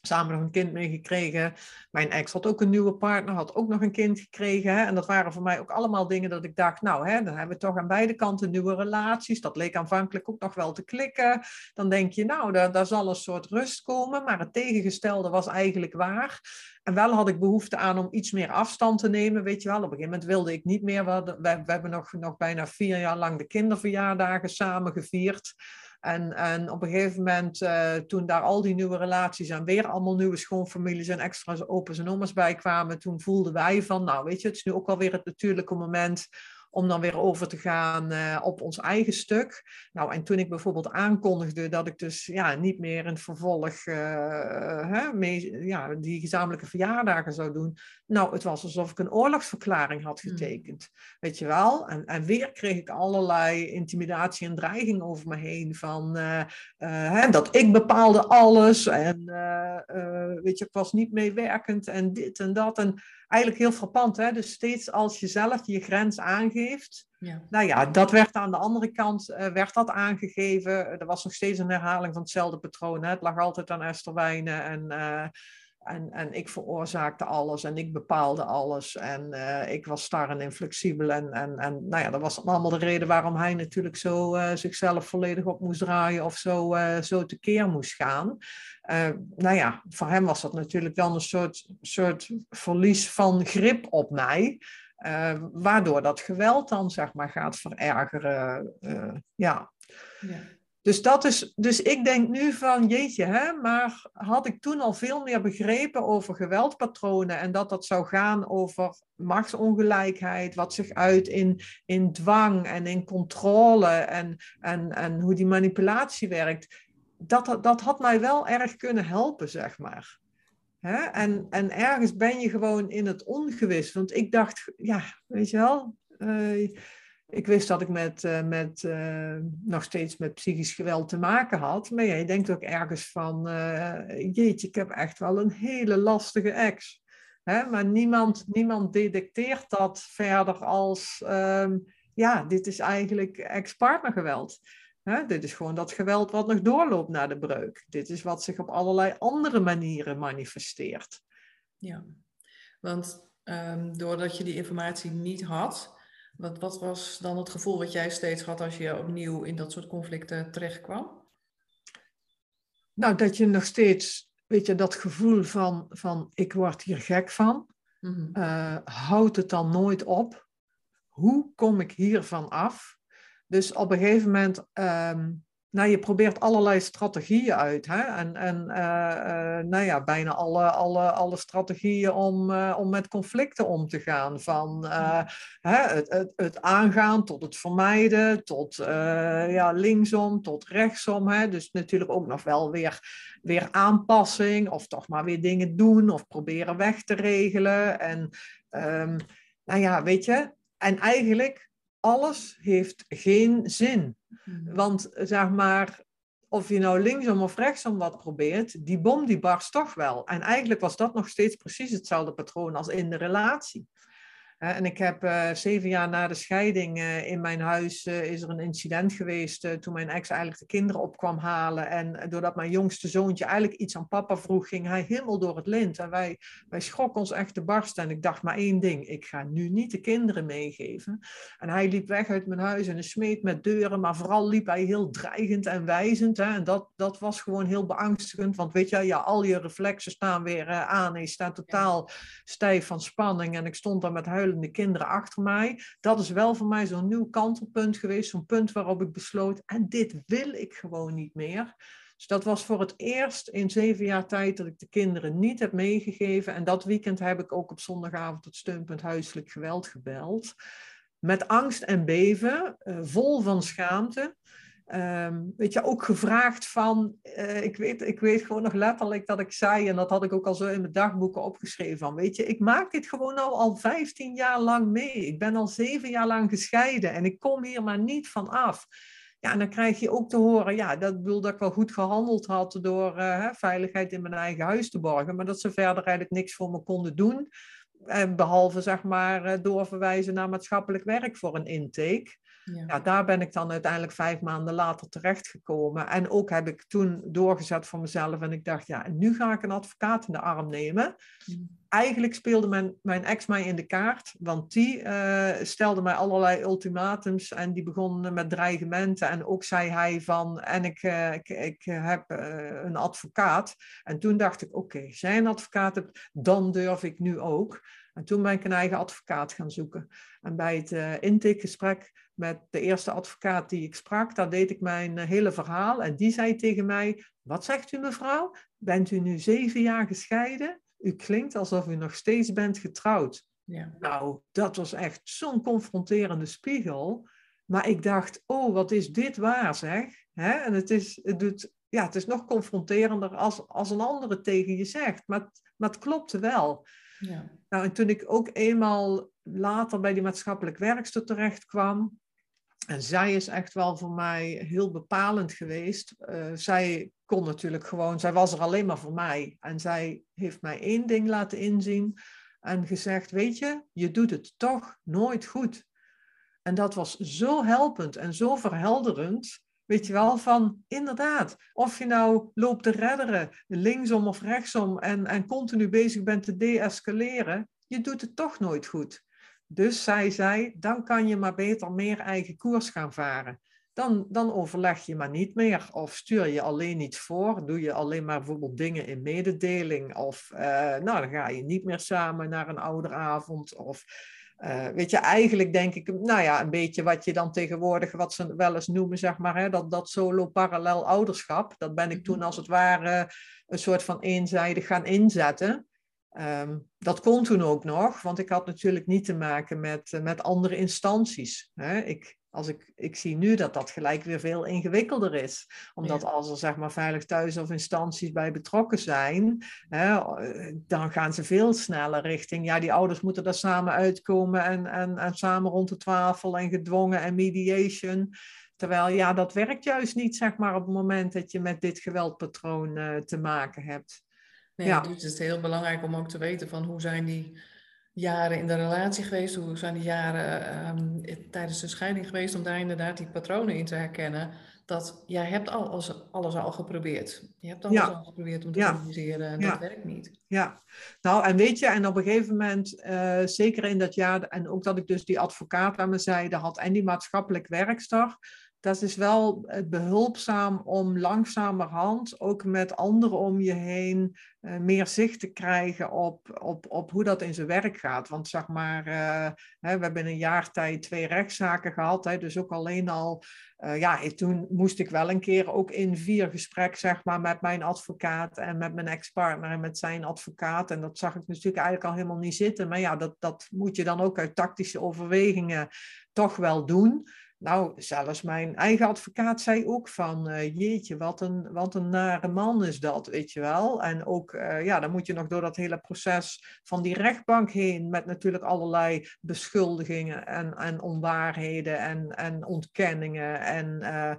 samen nog een kind meegekregen. Mijn ex had ook een nieuwe partner, had ook nog een kind gekregen. Hè? En dat waren voor mij ook allemaal dingen dat ik dacht, nou, hè, dan hebben we toch aan beide kanten nieuwe relaties. Dat leek aanvankelijk ook nog wel te klikken. Dan denk je, nou, daar, daar zal een soort rust komen. Maar het tegengestelde was eigenlijk waar. En wel had ik behoefte aan om iets meer afstand te nemen, weet je wel. Op een gegeven moment wilde ik niet meer. We, we, we hebben nog, nog bijna vier jaar lang de kinderverjaardagen samen gevierd. En, en op een gegeven moment, uh, toen daar al die nieuwe relaties en weer allemaal nieuwe schoonfamilies en extra opa's en oma's bij kwamen, toen voelden wij van, nou weet je, het is nu ook wel weer het natuurlijke moment om dan weer over te gaan uh, op ons eigen stuk. Nou, en toen ik bijvoorbeeld aankondigde dat ik dus ja, niet meer in het vervolg uh, hè, mee, ja, die gezamenlijke verjaardagen zou doen. Nou, het was alsof ik een oorlogsverklaring had hmm. getekend. Weet je wel? En, en weer kreeg ik allerlei intimidatie en dreiging over me heen van uh, hè, dat ik bepaalde alles en weet je, ik was niet meewerkend en dit en dat. En eigenlijk heel frappant. Hè? Dus steeds als je zelf je grens aangeeft. Ja. Nou ja, dat werd aan de andere kant uh, werd dat aangegeven. Er was nog steeds een herhaling van hetzelfde patroon. Hè? Het lag altijd aan Esther Wijnen en... Uh, en, en ik veroorzaakte alles en ik bepaalde alles. En uh, ik was star en inflexibel. En, en, en nou ja, dat was allemaal de reden waarom hij natuurlijk zo uh, zichzelf volledig op moest draaien of zo, uh, zo tekeer moest gaan. nou ja, voor hem was dat natuurlijk dan een soort, soort verlies van grip op mij. waardoor dat geweld dan zeg maar gaat verergeren. ja. ja. Dus, dat is, dus ik denk nu van, jeetje, hè, maar had ik toen al veel meer begrepen over geweldpatronen en dat dat zou gaan over machtsongelijkheid, wat zich uit in, in dwang en in controle en, en, en hoe die manipulatie werkt. dat, dat had mij wel erg kunnen helpen, zeg maar. Hè? En, en ergens ben je gewoon in het ongewis. Want ik dacht, ja, weet je wel, uh, ik wist dat ik met, uh, met, uh, nog steeds met psychisch geweld te maken had. Maar ja, je denkt ook ergens van, jeetje, ik heb echt wel een hele lastige ex. Hè? Maar niemand, niemand detecteert dat verder als, um, ja, dit is eigenlijk ex-partnergeweld. Hè? Dit is gewoon dat geweld wat nog doorloopt na de breuk. Dit is wat zich op allerlei andere manieren manifesteert. Ja, want um, doordat je die informatie niet had, wat, wat was dan het gevoel wat jij steeds had als je opnieuw in dat soort conflicten terechtkwam? Nou, dat je nog steeds, weet je, dat gevoel van, van ik word hier gek van. Mm -hmm. uh, houdt het dan nooit op? Hoe kom ik hiervan af? Dus op een gegeven moment, um, nou, je probeert allerlei strategieën uit. Hè? En, en uh, uh, nou ja, bijna alle, alle, alle strategieën om, uh, om met conflicten om te gaan. Van hè, het, het, het, aangaan tot het vermijden, tot ja, linksom, tot rechtsom. Hè? Dus natuurlijk ook nog wel weer, weer aanpassing, of toch maar weer dingen doen, of proberen weg te regelen. En um, nou ja, weet je, en eigenlijk alles heeft geen zin. Mhm. Want zeg maar, of je nou linksom of rechtsom wat probeert, die bom die barst toch wel. En eigenlijk was dat nog steeds precies hetzelfde patroon als in de relatie. En ik heb uh, zeven jaar na de scheiding uh, in mijn huis uh, is er een incident geweest toen mijn ex eigenlijk de kinderen op kwam halen. En doordat mijn jongste zoontje eigenlijk iets aan papa vroeg, ging hij helemaal door het lint. En wij, wij schrokken ons echt te barsten. En ik dacht maar één ding, ik ga nu niet de kinderen meegeven. En hij liep weg uit mijn huis en smeet met deuren, maar vooral liep hij heel dreigend en wijzend. Hè? En dat, dat was gewoon heel beangstigend, want weet je, ja, al je reflexen staan weer aan en je staat totaal stijf van spanning. En ik stond daar met huilen de kinderen achter mij. Dat is wel voor mij zo'n nieuw kantelpunt geweest, zo'n punt waarop ik besloot, en dit wil ik gewoon niet meer. Dus dat was voor het eerst in zeven jaar tijd dat ik de kinderen niet heb meegegeven. En dat weekend heb ik ook op zondagavond het steunpunt huiselijk geweld gebeld. Met angst en beven, uh, vol van schaamte. Um, weet je, ook gevraagd van, uh, ik, weet, ik weet gewoon nog letterlijk dat ik zei, en dat had ik ook al zo in mijn dagboeken opgeschreven, van weet je, ik maak dit gewoon al, al 15 jaar lang mee. Ik ben al zeven jaar lang gescheiden en ik kom hier maar niet van af. Ja, en dan krijg je ook te horen, ja, dat bedoel dat ik wel goed gehandeld had door uh, veiligheid in mijn eigen huis te borgen, maar dat ze verder eigenlijk niks voor me konden doen. Uh, behalve, zeg maar, doorverwijzen naar maatschappelijk werk voor een intake. Ja. ja. daar ben ik dan uiteindelijk vijf maanden later terechtgekomen. En ook heb ik toen doorgezet voor mezelf. En ik dacht, ja, en nu ga ik een advocaat in de arm nemen. Mm. Eigenlijk speelde mijn, mijn ex mij in de kaart. Want die uh, stelde mij allerlei ultimatums. En die begon met dreigementen. En ook zei hij van, en ik, uh, ik, ik heb uh, een advocaat. En toen dacht ik, oké, okay, zij een advocaat hebt, dan durf ik nu ook. En toen ben ik een eigen advocaat gaan zoeken. En bij het intakegesprek met de eerste advocaat die ik sprak, daar deed ik mijn hele verhaal. En die zei tegen mij, wat zegt u mevrouw? Bent u nu zeven jaar gescheiden? U klinkt alsof u nog steeds bent getrouwd. Ja. Nou, dat was echt zo'n confronterende spiegel. Maar ik dacht, oh, wat is dit waar, zeg. Hè? En het is, het, doet, ja, het is nog confronterender als, als een andere tegen je zegt. Maar, maar het klopte wel. Ja. Nou, en toen ik ook eenmaal later bij die maatschappelijk werkster terecht kwam, en zij is echt wel voor mij heel bepalend geweest. Uh, zij kon natuurlijk gewoon, zij was er alleen maar voor mij. En zij heeft mij één ding laten inzien en gezegd, weet je, je doet het toch nooit goed. En dat was zo helpend en zo verhelderend. Weet je wel, van inderdaad, of je nou loopt te redderen, linksom of rechtsom, en, en continu bezig bent te deescaleren, je doet het toch nooit goed. Dus zij zei, dan kan je maar beter meer eigen koers gaan varen. Dan, dan overleg je maar niet meer of stuur je alleen iets voor, doe je alleen maar bijvoorbeeld dingen in mededeling of uh, nou, dan ga je niet meer samen naar een ouderavond of uh, weet je, eigenlijk denk ik, nou ja, een beetje wat je dan tegenwoordig, wat ze wel eens noemen, zeg maar, hè, dat, dat solo-parallel ouderschap. Dat ben ik toen mhm. als het ware een soort van eenzijdig gaan inzetten. Um, dat kon toen ook nog, want ik had natuurlijk niet te maken met, met andere instanties. Hè. Ik, als ik, ik zie nu dat dat gelijk weer veel ingewikkelder is. Omdat als er zeg maar veilig thuis of instanties bij betrokken zijn, hè, dan gaan ze veel sneller richting, ja, die ouders moeten daar samen uitkomen en, en, en samen rond de tafel en gedwongen en mediation. Terwijl ja, dat werkt juist niet, zeg maar, op het moment dat je met dit geweldpatroon uh, te maken hebt. Nee, ja. dus het is heel belangrijk om ook te weten van hoe zijn die jaren in de relatie geweest, hoe zijn die jaren um, tijdens de scheiding geweest, om daar inderdaad die patronen in te herkennen. Dat jij hebt al alles, alles al geprobeerd. Je hebt alles al geprobeerd om te ja. en dat werkt niet. Ja, nou en weet je, en op een gegeven moment, uh, zeker in dat jaar, en ook dat ik dus die advocaat aan mijn zijde had en die maatschappelijk werkster, dat is wel het behulpzaam om langzamerhand ook met anderen om je heen uh, meer zicht te krijgen op, op, op hoe dat in zijn werk gaat. Want zeg maar, uh, hè, we hebben in een jaar tijd twee rechtszaken gehad, hè, dus ook alleen al, ja, toen moest ik wel een keer ook in vier gesprek zeg maar met mijn advocaat en met mijn ex-partner en met zijn advocaat. En dat zag ik natuurlijk eigenlijk al helemaal niet zitten. Maar ja, dat, dat moet je dan ook uit tactische overwegingen toch wel doen. Nou, zelfs mijn eigen advocaat zei ook van, uh, jeetje, wat een, wat een nare man is dat, weet je wel. En ook, uh, ja, dan moet je nog door dat hele proces van die rechtbank heen, met natuurlijk allerlei beschuldigingen en, en onwaarheden en, en ontkenningen. En, uh,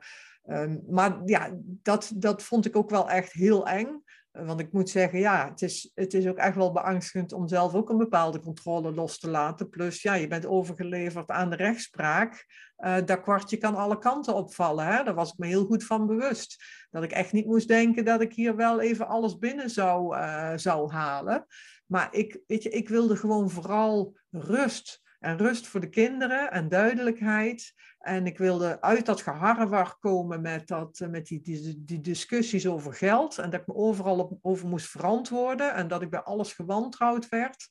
um, maar ja, dat, dat vond ik ook wel echt heel eng. Want ik moet zeggen, ja, het is, het is ook echt wel beangstigend om zelf ook een bepaalde controle los te laten. Plus, ja, je bent overgeleverd aan de rechtspraak. Uh, dat kwartje kan alle kanten opvallen. Hè? Daar was ik me heel goed van bewust. Dat ik echt niet moest denken dat ik hier wel even alles binnen zou, uh, zou halen. Maar ik, weet je, ik wilde gewoon vooral rust. En rust voor de kinderen en duidelijkheid. En ik wilde uit dat geharrewar komen met, dat, eh, met die, die, die, discussies over geld. En dat ik me overal op, over moest verantwoorden. En dat ik bij alles gewantrouwd werd.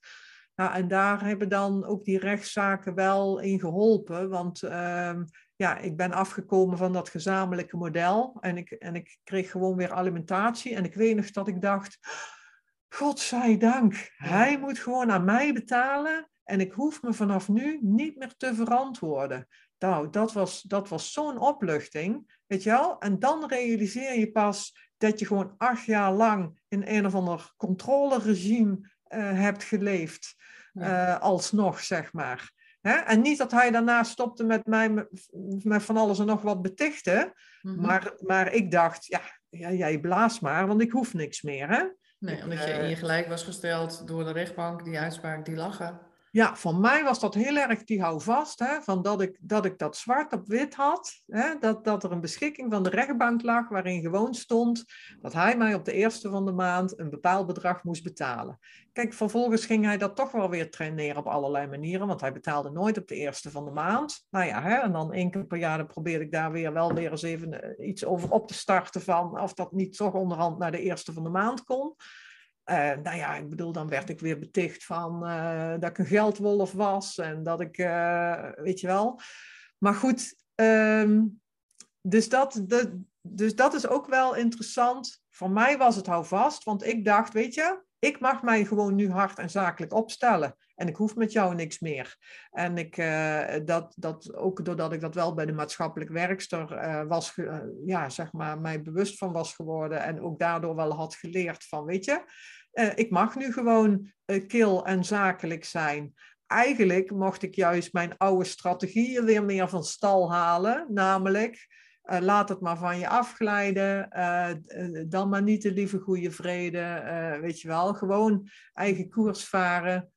Nou, en daar hebben dan ook die rechtszaken wel in geholpen. Want uh, ja, ik ben afgekomen van dat gezamenlijke model. En ik, en ik kreeg gewoon weer alimentatie. En ik weet nog dat ik dacht, godzijdank, hij moet gewoon aan mij betalen. En ik hoef me vanaf nu niet meer te verantwoorden. Nou, dat was, dat was zo'n opluchting, weet je wel? En dan realiseer je pas dat je gewoon acht jaar lang in een of ander controleregime uh, hebt geleefd. Uh, alsnog, zeg maar. Hè? En niet dat hij daarna stopte met mij met van alles en nog wat betichten. Mm-hmm. maar, maar ik dacht, ja, ja, jij blaas maar, want ik hoef niks meer. Hè? Nee, omdat je in je gelijk was gesteld door de rechtbank, die uitspraak, die lachen. Ja, voor mij was dat heel erg die houvast, hè, van dat, ik, dat ik dat zwart op wit had. Hè, dat, dat er een beschikking van de rechtbank lag waarin gewoon stond dat hij mij op de eerste van de maand een bepaald bedrag moest betalen. Kijk, vervolgens ging hij dat toch wel weer traineren op allerlei manieren, want hij betaalde nooit op de eerste van de maand. Nou ja, hè, en dan één keer per jaar probeerde ik daar weer wel weer eens even eh, iets over op te starten van of dat niet toch onderhand naar de eerste van de maand kon. Uh, nou ja, ik bedoel, dan werd ik weer beticht van uh, dat ik een geldwolf was en dat ik, uh, weet je wel. Maar goed, um, dus, dat, dus dat is ook wel interessant. Voor mij was het houvast, want ik dacht, weet je, ik mag mij gewoon nu hard en zakelijk opstellen. En ik hoef met jou niks meer. En ik, dat, dat, ook doordat ik dat wel bij de maatschappelijk werkster was, ja, zeg maar, mij bewust van was geworden. En ook daardoor wel had geleerd van, weet je, uh, ik mag nu gewoon uh, kil en zakelijk zijn. Eigenlijk mocht ik juist mijn oude strategieën weer meer van stal halen. Namelijk, uh, laat het maar van je afglijden. dan maar niet de lieve goede vrede. weet je wel, gewoon eigen koers varen.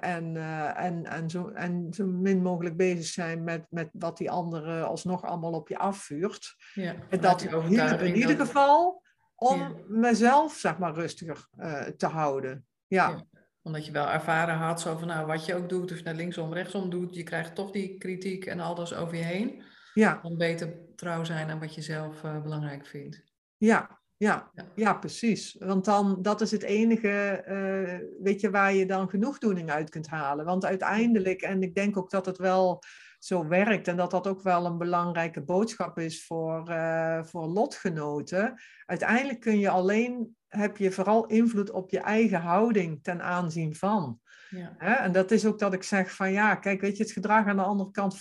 en, en, en, zo, en zo min mogelijk bezig zijn met, met wat die andere alsnog allemaal op je afvuurt. Ja, en dat in ieder geval om mezelf, zeg maar, rustiger uh, te houden. Ja. ja. Omdat je wel ervaren had, zo van, nou, wat je ook doet, of je naar linksom, rechtsom doet, je krijgt toch die kritiek en alles over je heen. Ja. Om beter trouw zijn aan wat je zelf uh, belangrijk vindt. Ja, ja, ja, ja. precies. Want dan, dat is het enige, uh, weet je, waar je dan genoegdoening uit kunt halen. Want uiteindelijk, en ik denk ook dat het wel zo werkt. En dat dat ook wel een belangrijke boodschap is voor, uh, voor lotgenoten. Uiteindelijk kun je alleen, heb je vooral invloed op je eigen houding ten aanzien van. Ja. En dat is ook dat ik zeg van ja, kijk, weet je, het gedrag aan de andere kant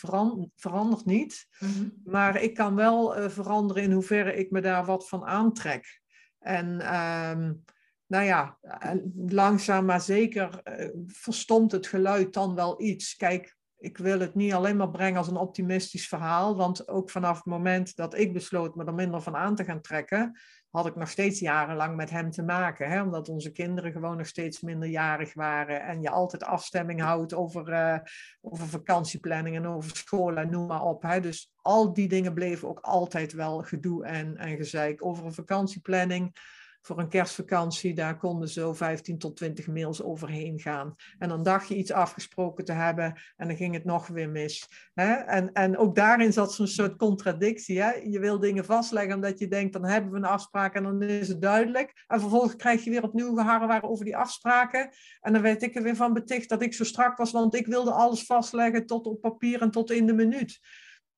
verandert niet. Mhm. Maar ik kan wel uh, veranderen in hoeverre ik me daar wat van aantrek. En um, nou ja, eh, langzaam maar zeker uh, verstomt het geluid dan wel iets. Kijk, ik wil het niet alleen maar brengen als een optimistisch verhaal, want ook vanaf het moment dat ik besloot me er minder van aan te gaan trekken, had ik nog steeds jarenlang met hem te maken. Hè? Omdat onze kinderen gewoon nog steeds minderjarig waren. En je altijd afstemming houdt over, uh, over vakantieplanning en over school en noem maar op. Dus al die dingen bleven ook altijd wel gedoe en, en gezeik. Over een vakantieplanning voor een kerstvakantie, daar konden zo 15 tot 20 mails overheen gaan. En dan dacht je iets afgesproken te hebben en dan ging het nog weer mis. Hè? En, en ook daarin zat zo'n soort contradictie. Hè? Je wil dingen vastleggen omdat je denkt, dan hebben we een afspraak en dan is het duidelijk. En vervolgens krijg je weer opnieuw geharrewaren over die afspraken. En dan werd ik er weer van beticht dat ik zo strak was, want ik wilde alles vastleggen tot op papier en tot in de minuut.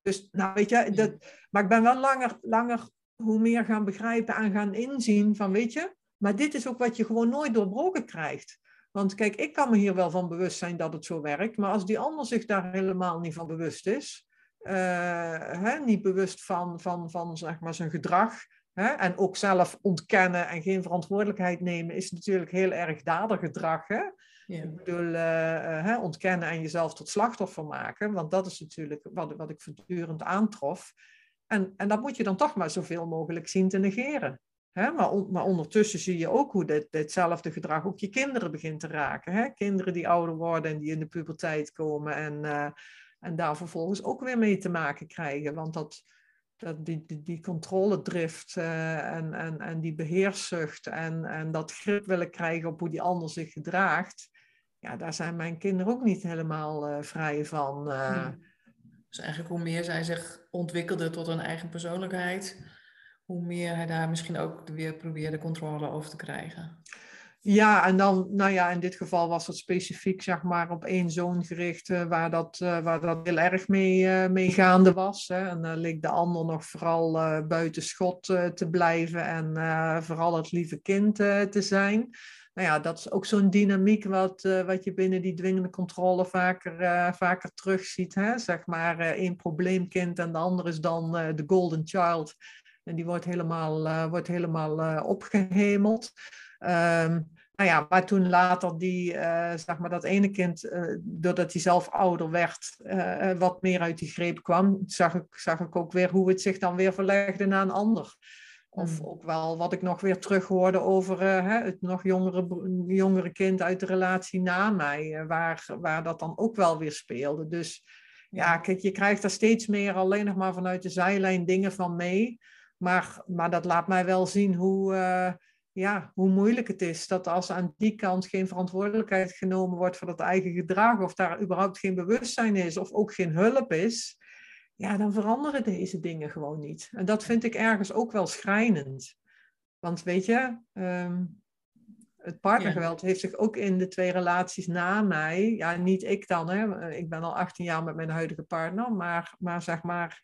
Dus, nou weet je, dat, maar ik ben wel langer, langer hoe meer gaan begrijpen en gaan inzien van, weet je, maar dit is ook wat je gewoon nooit doorbroken krijgt. Want kijk, ik kan me hier wel van bewust zijn dat het zo werkt, maar als die ander zich daar helemaal niet van bewust is, uh, hè, niet bewust van, van, van zeg maar, zijn gedrag, hè, en ook zelf ontkennen en geen verantwoordelijkheid nemen, is natuurlijk heel erg dadergedrag. Hè? Ja. Ik bedoel, uh, hè, ontkennen en jezelf tot slachtoffer maken, want dat is natuurlijk wat, wat ik voortdurend aantrof. En, en dat moet je dan toch maar zoveel mogelijk zien te negeren. Maar, maar, ondertussen zie je ook hoe dit, ditzelfde gedrag ook je kinderen begint te raken. Kinderen die ouder worden en die in de puberteit komen en, uh, en daar vervolgens ook weer mee te maken krijgen. Want dat, dat die, die, die controledrift uh, en, en, en die beheerszucht en, en dat grip willen krijgen op hoe die ander zich gedraagt. Ja, daar zijn mijn kinderen ook niet helemaal uh, vrij van. Dus eigenlijk hoe meer zij zich ontwikkelde tot een eigen persoonlijkheid, hoe meer hij daar misschien ook weer probeerde controle over te krijgen. Ja, en dan, nou ja, in dit geval was het specifiek, zeg maar, op één zoon gericht, uh, waar, dat, uh, waar dat heel erg mee, uh, mee gaande was. Hè. En dan leek de ander nog vooral buiten schot te blijven en vooral het lieve kind te zijn nou ja, dat is ook zo'n dynamiek wat, uh, wat je binnen die dwingende controle vaker, uh, vaker terugziet. Hè? Zeg maar uh, één probleemkind en de ander is dan de golden child. En die wordt helemaal, wordt helemaal opgehemeld. Um, nou ja, maar toen later die, zeg maar, dat ene kind, doordat hij zelf ouder werd, wat meer uit die greep kwam, zag ik, zag ik ook weer hoe het zich dan weer verlegde naar een ander. Of mm. ook wel wat ik nog weer terughoorde over uh, het nog jongere, jongere kind uit de relatie na mij, uh, waar, waar dat dan ook wel weer speelde. Dus ja, kijk, je krijgt er steeds meer alleen nog maar vanuit de zijlijn dingen van mee. Maar, maar dat laat mij wel zien hoe, uh, ja, hoe moeilijk het is. Dat als aan die kant geen verantwoordelijkheid genomen wordt voor dat eigen gedrag, of daar überhaupt geen bewustzijn is, of ook geen hulp is, ja, dan veranderen deze dingen gewoon niet. En dat vind ik ergens ook wel schrijnend. Want weet je, ehm, het partnergeweld heeft zich ook in de twee relaties na mij, ja, niet ik dan, hè, ik ben al 18 jaar met mijn huidige partner, maar, maar zeg maar,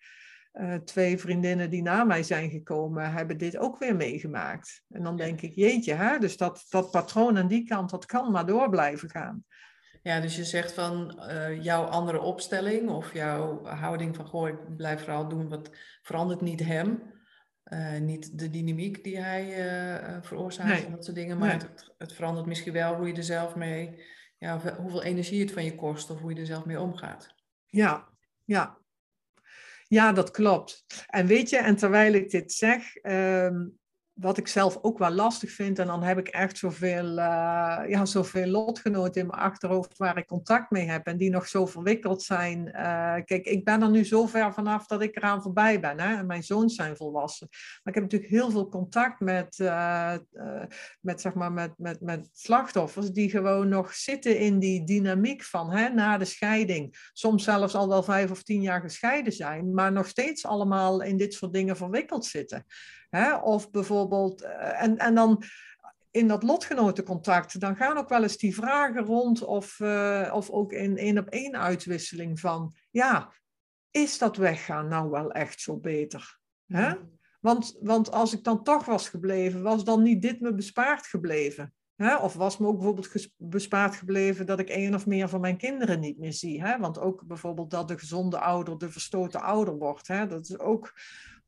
uh, twee vriendinnen die na mij zijn gekomen, hebben dit ook weer meegemaakt. En dan denk ik, jeetje, hè, dus dat, dat patroon aan die kant, dat kan maar door blijven gaan. Ja, dus je zegt van uh, jouw andere opstelling of jouw houding van goh, ik blijf vooral doen wat verandert niet hem. Uh, niet de dynamiek die hij uh, veroorzaakt en dat soort dingen, maar het, het, verandert misschien wel hoe je er zelf mee, ja, hoeveel energie het van je kost of hoe je er zelf mee omgaat. Ja, ja. Ja, dat klopt. En weet je, en terwijl ik dit zeg, um, wat ik zelf ook wel lastig vind, en dan heb ik echt zoveel, uh, ja, zoveel lotgenoten in mijn achterhoofd waar ik contact mee heb en die nog zo verwikkeld zijn. Uh, kijk, ik ben er nu zo ver vanaf dat ik eraan voorbij ben. Hè? En mijn zoons zijn volwassen. Maar ik heb natuurlijk heel veel contact met, uh, met, zeg maar, met, met, met slachtoffers die gewoon nog zitten in die dynamiek van hè, na de scheiding. Soms zelfs al wel vijf of tien jaar gescheiden zijn, maar nog steeds allemaal in dit soort dingen verwikkeld zitten. Hè? Of bijvoorbeeld, eh, en, en dan in dat lotgenotencontact, dan gaan ook wel eens die vragen rond, of, uh, of ook in één op één uitwisseling van, ja, is dat weggaan nou wel echt zo beter? Hè? Want, want als ik dan toch was gebleven, was dan niet dit me bespaard gebleven? Hè? Of was me ook bijvoorbeeld bespaard gebleven dat ik één of meer van mijn kinderen niet meer zie? Hè? Want ook bijvoorbeeld dat de gezonde ouder de verstoten ouder wordt. Hè? Dat is ook,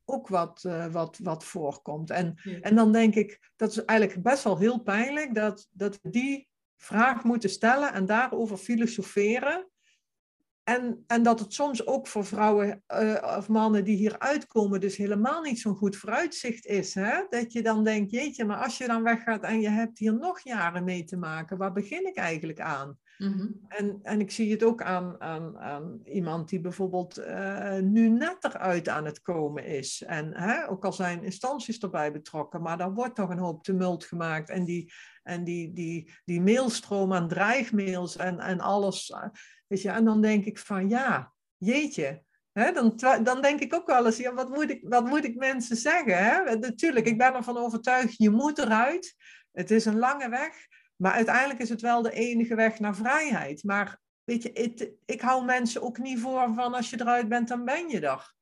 ook wat, uh, wat, wat voorkomt. En, en dan denk ik, dat is eigenlijk best wel heel pijnlijk dat, dat we die vraag moeten stellen en daarover filosoferen. En, en dat het soms ook voor vrouwen uh, of mannen die hier uitkomen, dus helemaal niet zo'n goed vooruitzicht is. Hè? Dat je dan denkt, jeetje, maar als je dan weggaat en je hebt hier nog jaren mee te maken, waar begin ik eigenlijk aan? Mhm. en, en ik zie het ook aan, aan, aan iemand die bijvoorbeeld uh, nu net eruit aan het komen is. En hè, ook al zijn instanties erbij betrokken, maar dan wordt toch een hoop tumult gemaakt. En die, en die, die, die mailstroom aan dreigmails en, en alles. Eh, weet je, en dan denk ik van ja, jeetje. Hè, dan, dan denk ik ook wel eens, ja, wat, moet ik, wat moet ik mensen zeggen? Hè? Natuurlijk, ik ben ervan overtuigd, je moet eruit. Het is een lange weg. Maar uiteindelijk is het wel de enige weg naar vrijheid. Maar weet je, het, ik hou mensen ook niet voor van als je eruit bent, dan ben je er.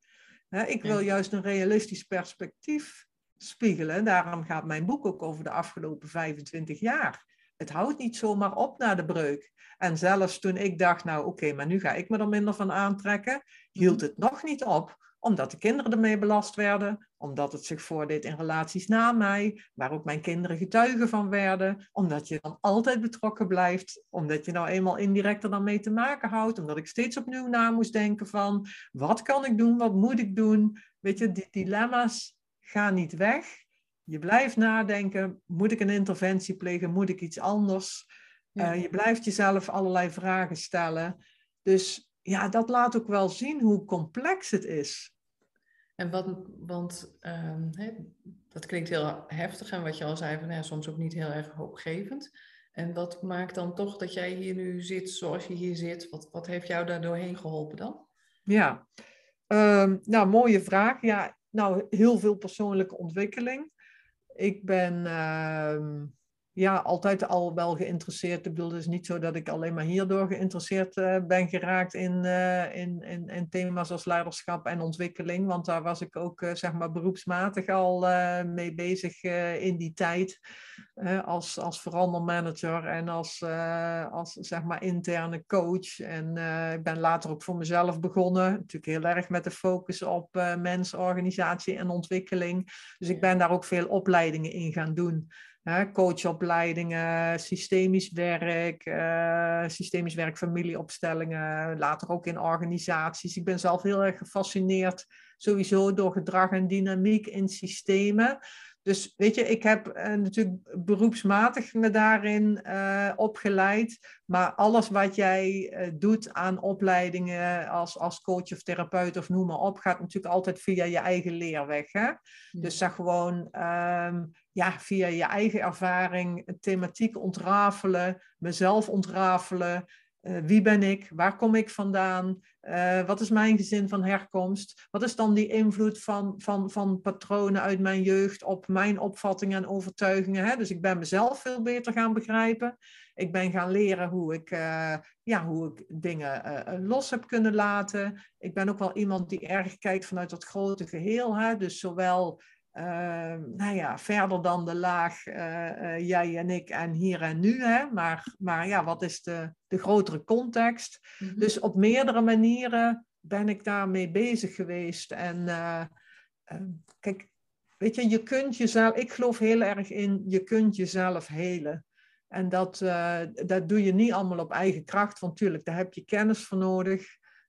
ik wil juist een realistisch perspectief spiegelen. Daarom gaat mijn boek ook over de afgelopen 25 jaar. Het houdt niet zomaar op na de breuk. En zelfs toen ik dacht, nou oké, maar nu ga ik me er minder van aantrekken, hield mhm. het nog niet op omdat de kinderen ermee belast werden, omdat het zich voordeed in relaties na mij, waar ook mijn kinderen getuigen van werden, omdat je dan altijd betrokken blijft, omdat je nou eenmaal indirect er dan mee te maken houdt, omdat ik steeds opnieuw na moest denken van, wat kan ik doen, wat moet ik doen? Weet je, die dilemma's gaan niet weg. Je blijft nadenken, moet ik een interventie plegen, moet ik iets anders? Uh, je blijft jezelf allerlei vragen stellen. Dus ja, dat laat ook wel zien hoe complex het is. En wat, want um, dat klinkt heel heftig en wat je al zei, van, ja, soms ook niet heel erg hoopgevend. En wat maakt dan toch dat jij hier nu zit zoals je hier zit? Wat, wat heeft jou daar doorheen geholpen dan? Ja, um, nou, mooie vraag. Ja, nou, heel veel persoonlijke ontwikkeling. Ik ben uh, ja, altijd al wel geïnteresseerd. Ik bedoel, het is niet zo dat ik alleen maar hierdoor geïnteresseerd uh, ben geraakt in, uh, in, in, in, thema's als leiderschap en ontwikkeling. Want daar was ik ook, uh, zeg maar, beroepsmatig al mee bezig in die tijd. als, als verandermanager en als, als, zeg maar, interne coach. En ik ben later ook voor mezelf begonnen. Natuurlijk heel erg met de focus op mens, organisatie en ontwikkeling. Dus ik ben daar ook veel opleidingen in gaan doen coachopleidingen, systemisch werk, uh, systemisch werk, familieopstellingen, later ook in organisaties. Ik ben zelf heel erg gefascineerd sowieso door gedrag en dynamiek in systemen. Dus weet je, ik heb uh, natuurlijk beroepsmatig me daarin uh, opgeleid. Maar alles wat jij uh, doet aan opleidingen als, als coach of therapeut of noem maar op, gaat natuurlijk altijd via je eigen leerweg. Hè? Dus zeg gewoon um, ja, via je eigen ervaring, thematiek ontrafelen, mezelf ontrafelen. Uh, wie ben ik? Waar kom ik vandaan? Uh, wat is mijn gezin van herkomst? Wat is dan die invloed van, van, van patronen uit mijn jeugd op mijn opvattingen en overtuigingen? Hè? Dus ik ben mezelf veel beter gaan begrijpen. Ik ben gaan leren hoe ik, uh, ja, hoe ik dingen los heb kunnen laten. Ik ben ook wel iemand die erg kijkt vanuit dat grote geheel. Dus zowel uh, nou ja, verder dan de laag uh, uh, jij en ik en hier en nu. Hè? Maar, maar ja, wat is de, de grotere context? Mm-hmm. Dus op meerdere manieren ben ik daarmee bezig geweest. En ehm, kijk, weet je, je kunt jezelf, ik geloof heel erg in, je kunt jezelf helen. En dat, dat doe je niet allemaal op eigen kracht, want natuurlijk, daar heb je kennis voor nodig,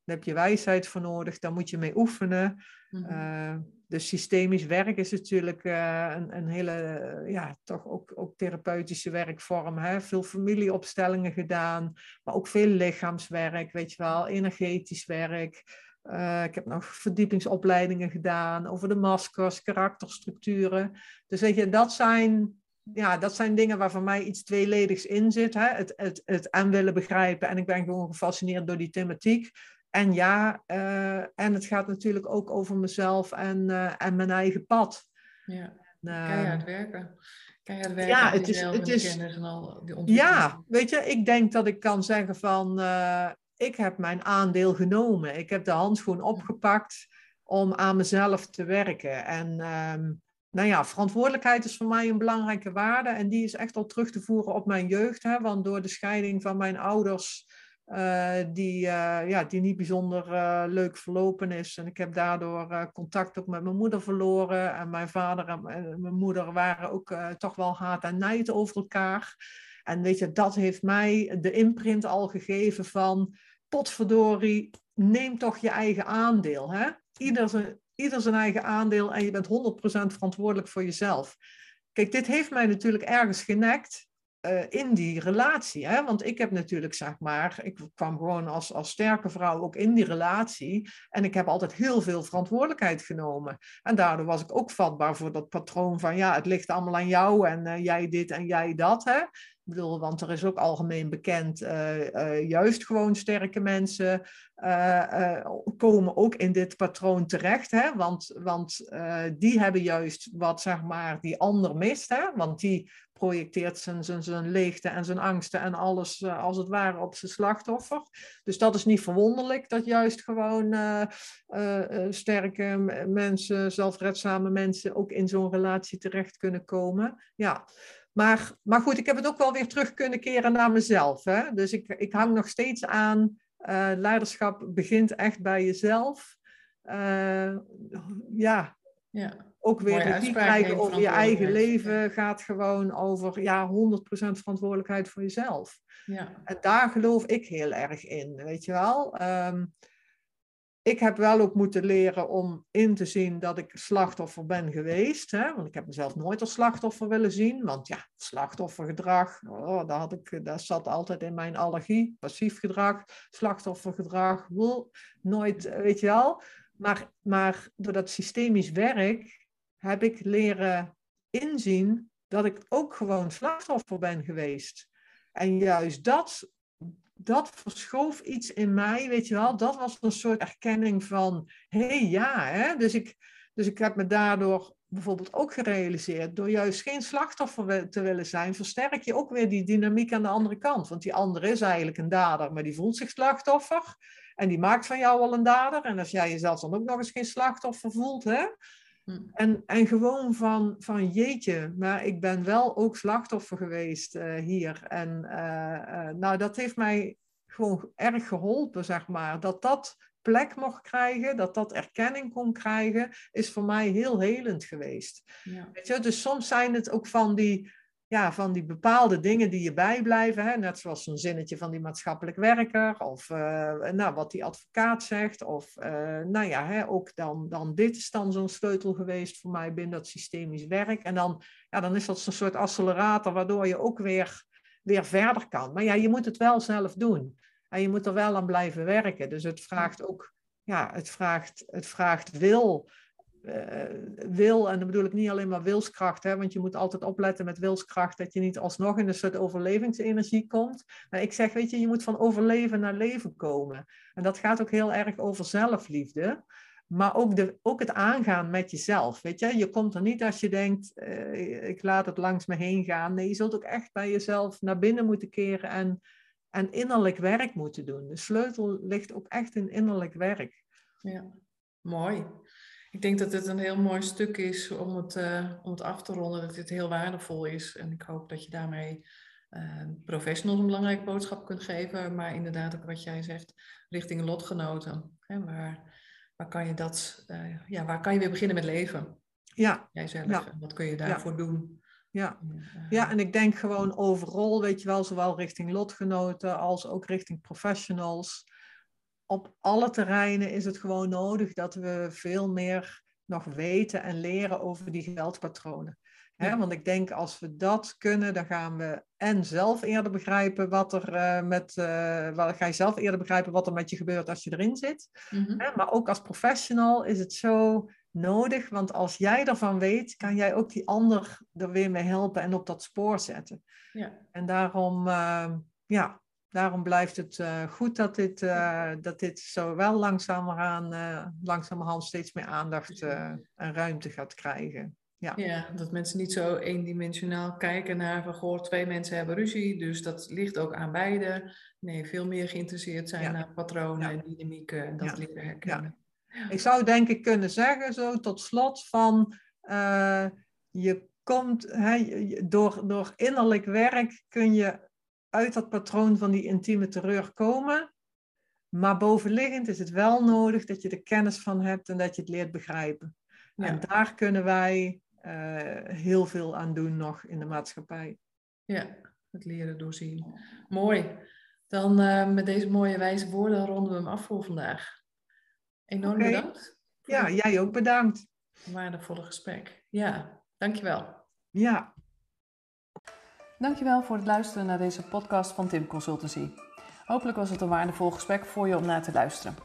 daar heb je wijsheid voor nodig, daar moet je mee oefenen. Mm-hmm. Dus systemisch werk is natuurlijk uh, een, een, hele, ja, toch ook, ook therapeutische werkvorm. Hè? Veel familieopstellingen gedaan, maar ook veel lichaamswerk, weet je wel, energetisch werk. Uh, ik heb nog verdiepingsopleidingen gedaan over de maskers, karakterstructuren. Dus weet je, dat zijn, ja, dat zijn dingen waar voor mij iets tweeledigs in zit. Hè? Het, het, het aan willen begrijpen en ik ben gewoon gefascineerd door die thematiek. En ja, uh, en het gaat natuurlijk ook over mezelf en, uh, en mijn eigen pad. Ja, uh, keihard werken. Keihard werken ja, het is, het is, en al die Ja, weet je, ik denk dat ik kan zeggen van... ik heb mijn aandeel genomen. Ik heb de handschoen opgepakt om aan mezelf te werken. En um, nou ja, verantwoordelijkheid is voor mij een belangrijke waarde. En die is echt al terug te voeren op mijn jeugd. Hè? Want door de scheiding van mijn ouders, uh, die, uh, ja, die niet bijzonder uh, leuk verlopen is. En ik heb daardoor contact ook met mijn moeder verloren. En mijn vader en mijn moeder waren ook toch wel haat en nijd over elkaar. En weet je, dat heeft mij de imprint al gegeven van potverdorie, neem toch je eigen aandeel. Hè? Ieder, zijn, ieder zijn eigen aandeel en je bent 100% verantwoordelijk voor jezelf. Kijk, dit heeft mij natuurlijk ergens genekt uh, in die relatie. Hè? Want ik heb natuurlijk, zeg maar, ik kwam gewoon als, als sterke vrouw ook in die relatie. En ik heb altijd heel veel verantwoordelijkheid genomen. En daardoor was ik ook vatbaar voor dat patroon van, ja, het ligt allemaal aan jou en uh, jij dit en jij dat. Hè? Ik bedoel, want er is ook algemeen bekend, uh, juist gewoon sterke mensen komen ook in dit patroon terecht. Hè? Want, want die hebben juist wat zeg maar die ander mist. Hè? Want die projecteert zijn, zijn, zijn leegte en zijn angsten en alles als het ware op zijn slachtoffer. Dus dat is niet verwonderlijk dat juist gewoon sterke mensen, zelfredzame mensen ook in zo'n relatie terecht kunnen komen. Ja. Maar, maar goed, ik heb het ook wel weer terug kunnen keren naar mezelf. Hè? Dus ik, ik hang nog steeds aan. Leiderschap begint echt bij jezelf. Ja. Ja. Ook weer regie krijgen over je eigen leven gaat gewoon over ja, 100% verantwoordelijkheid voor jezelf. Ja. En daar geloof ik heel erg in, weet je wel. Um, ik heb wel ook moeten leren om in te zien dat ik slachtoffer ben geweest. Hè? Want ik heb mezelf nooit als slachtoffer willen zien. Want ja, slachtoffergedrag, oh, dat, had ik, dat zat altijd in mijn allergie. Passief gedrag, slachtoffergedrag, wil nooit, weet je wel. Maar, maar door dat systemisch werk heb ik leren inzien dat ik ook gewoon slachtoffer ben geweest. En juist dat dat verschoof iets in mij, weet je wel. Dat was een soort erkenning van, hé ja, hè. Dus ik, dus ik heb me daardoor bijvoorbeeld ook gerealiseerd, door juist geen slachtoffer te willen zijn, versterk je ook weer die dynamiek aan de andere kant. Want die andere is eigenlijk een dader, maar die voelt zich slachtoffer. En die maakt van jou al een dader. En als jij jezelf dan ook nog eens geen slachtoffer voelt, hè, Hm. En, en gewoon van, van jeetje, maar ik ben wel ook slachtoffer geweest uh, hier. En uh, uh, nou, dat heeft mij gewoon erg geholpen, zeg maar. Dat dat plek mocht krijgen, dat dat erkenning kon krijgen, is voor mij heel helend geweest. Ja. Weet je? Dus soms zijn het ook van die ja, van die bepaalde dingen die je bijblijven. Hè? Net zoals zo'n zinnetje van die maatschappelijk werker. Of uh, nou, wat die advocaat zegt. Of uh, nou ja, hè, ook dan, dan dit is dan zo'n sleutel geweest voor mij binnen dat systemisch werk. En dan, ja, dan is dat zo'n soort accelerator waardoor je ook weer, weer verder kan. Maar ja, je moet het wel zelf doen. En je moet er wel aan blijven werken. Dus het vraagt ook, ja, het vraagt, het vraagt wil. Uh, wil, en dan bedoel ik niet alleen maar wilskracht, hè, want je moet altijd opletten met wilskracht dat je niet alsnog in een soort overlevingsenergie komt. Maar ik zeg, weet je, je moet van overleven naar leven komen. En dat gaat ook heel erg over zelfliefde, maar ook, de, ook het aangaan met jezelf. Weet je, je komt er niet als je denkt, uh, ik laat het langs me heen gaan. Nee, je zult ook echt bij jezelf naar binnen moeten keren en, en innerlijk werk moeten doen. De sleutel ligt ook echt in innerlijk werk. Ja, mooi. Ik denk dat dit een heel mooi stuk is om het, uh, om het af te ronden, dat dit heel waardevol is. En ik hoop dat je daarmee uh, professionals een belangrijke boodschap kunt geven, maar inderdaad ook wat jij zegt, richting lotgenoten. Hè, waar, waar, kan je dat, uh, ja, waar kan je weer beginnen met leven? Ja. Jijzelf, ja. wat kun je daarvoor ja. doen? Ja. ja, en ik denk gewoon overal, weet je wel, zowel richting lotgenoten als ook richting professionals op alle terreinen is het gewoon nodig dat we veel meer nog weten en leren over die geldpatronen. Want ik denk als we dat kunnen, dan gaan we en zelf eerder begrijpen wat er uh, met, uh, ga je zelf eerder begrijpen wat er met je gebeurt als je erin zit. Mm -hmm. Maar ook als professional is het zo nodig, want als jij ervan weet, kan jij ook die ander er weer mee helpen en op dat spoor zetten. Ja. En daarom, uh, ja, daarom blijft het uh, goed dat dit, uh, dat dit zo wel langzamerhand, uh, langzamerhand steeds meer aandacht en ruimte gaat krijgen. Ja. ja, dat mensen niet zo eendimensionaal kijken naar van goh, twee mensen hebben ruzie, dus dat ligt ook aan beide. Nee, veel meer geïnteresseerd zijn Ja. naar patronen Ja. en dynamieken en dat leren herkennen. Ik zou denk ik kunnen zeggen, zo tot slot, van eh, je komt door, door innerlijk werk kun je uit dat patroon van die intieme terreur komen. Maar bovenliggend is het wel nodig dat je er kennis van hebt en dat je het leert begrijpen. Ja. En daar kunnen wij eh, heel veel aan doen nog in de maatschappij. Ja, het leren doorzien. Mooi. Dan eh, met deze mooie wijze woorden ronden we hem af voor vandaag. Enorm Oké. bedankt Ja, jij ook bedankt. waardevolle gesprek. Ja, dankjewel. Ja. Dankjewel voor het luisteren naar deze podcast van Tim Consultancy. Hopelijk was het een waardevol gesprek voor je om naar te luisteren.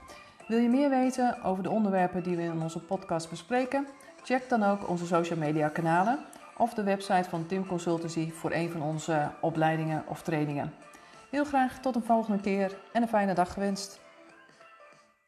Wil je meer weten over de onderwerpen die we in onze podcast bespreken? Check dan ook onze social media kanalen of de website van Tim Consultancy voor een van onze opleidingen of trainingen. Heel graag tot een volgende keer en een fijne dag gewenst.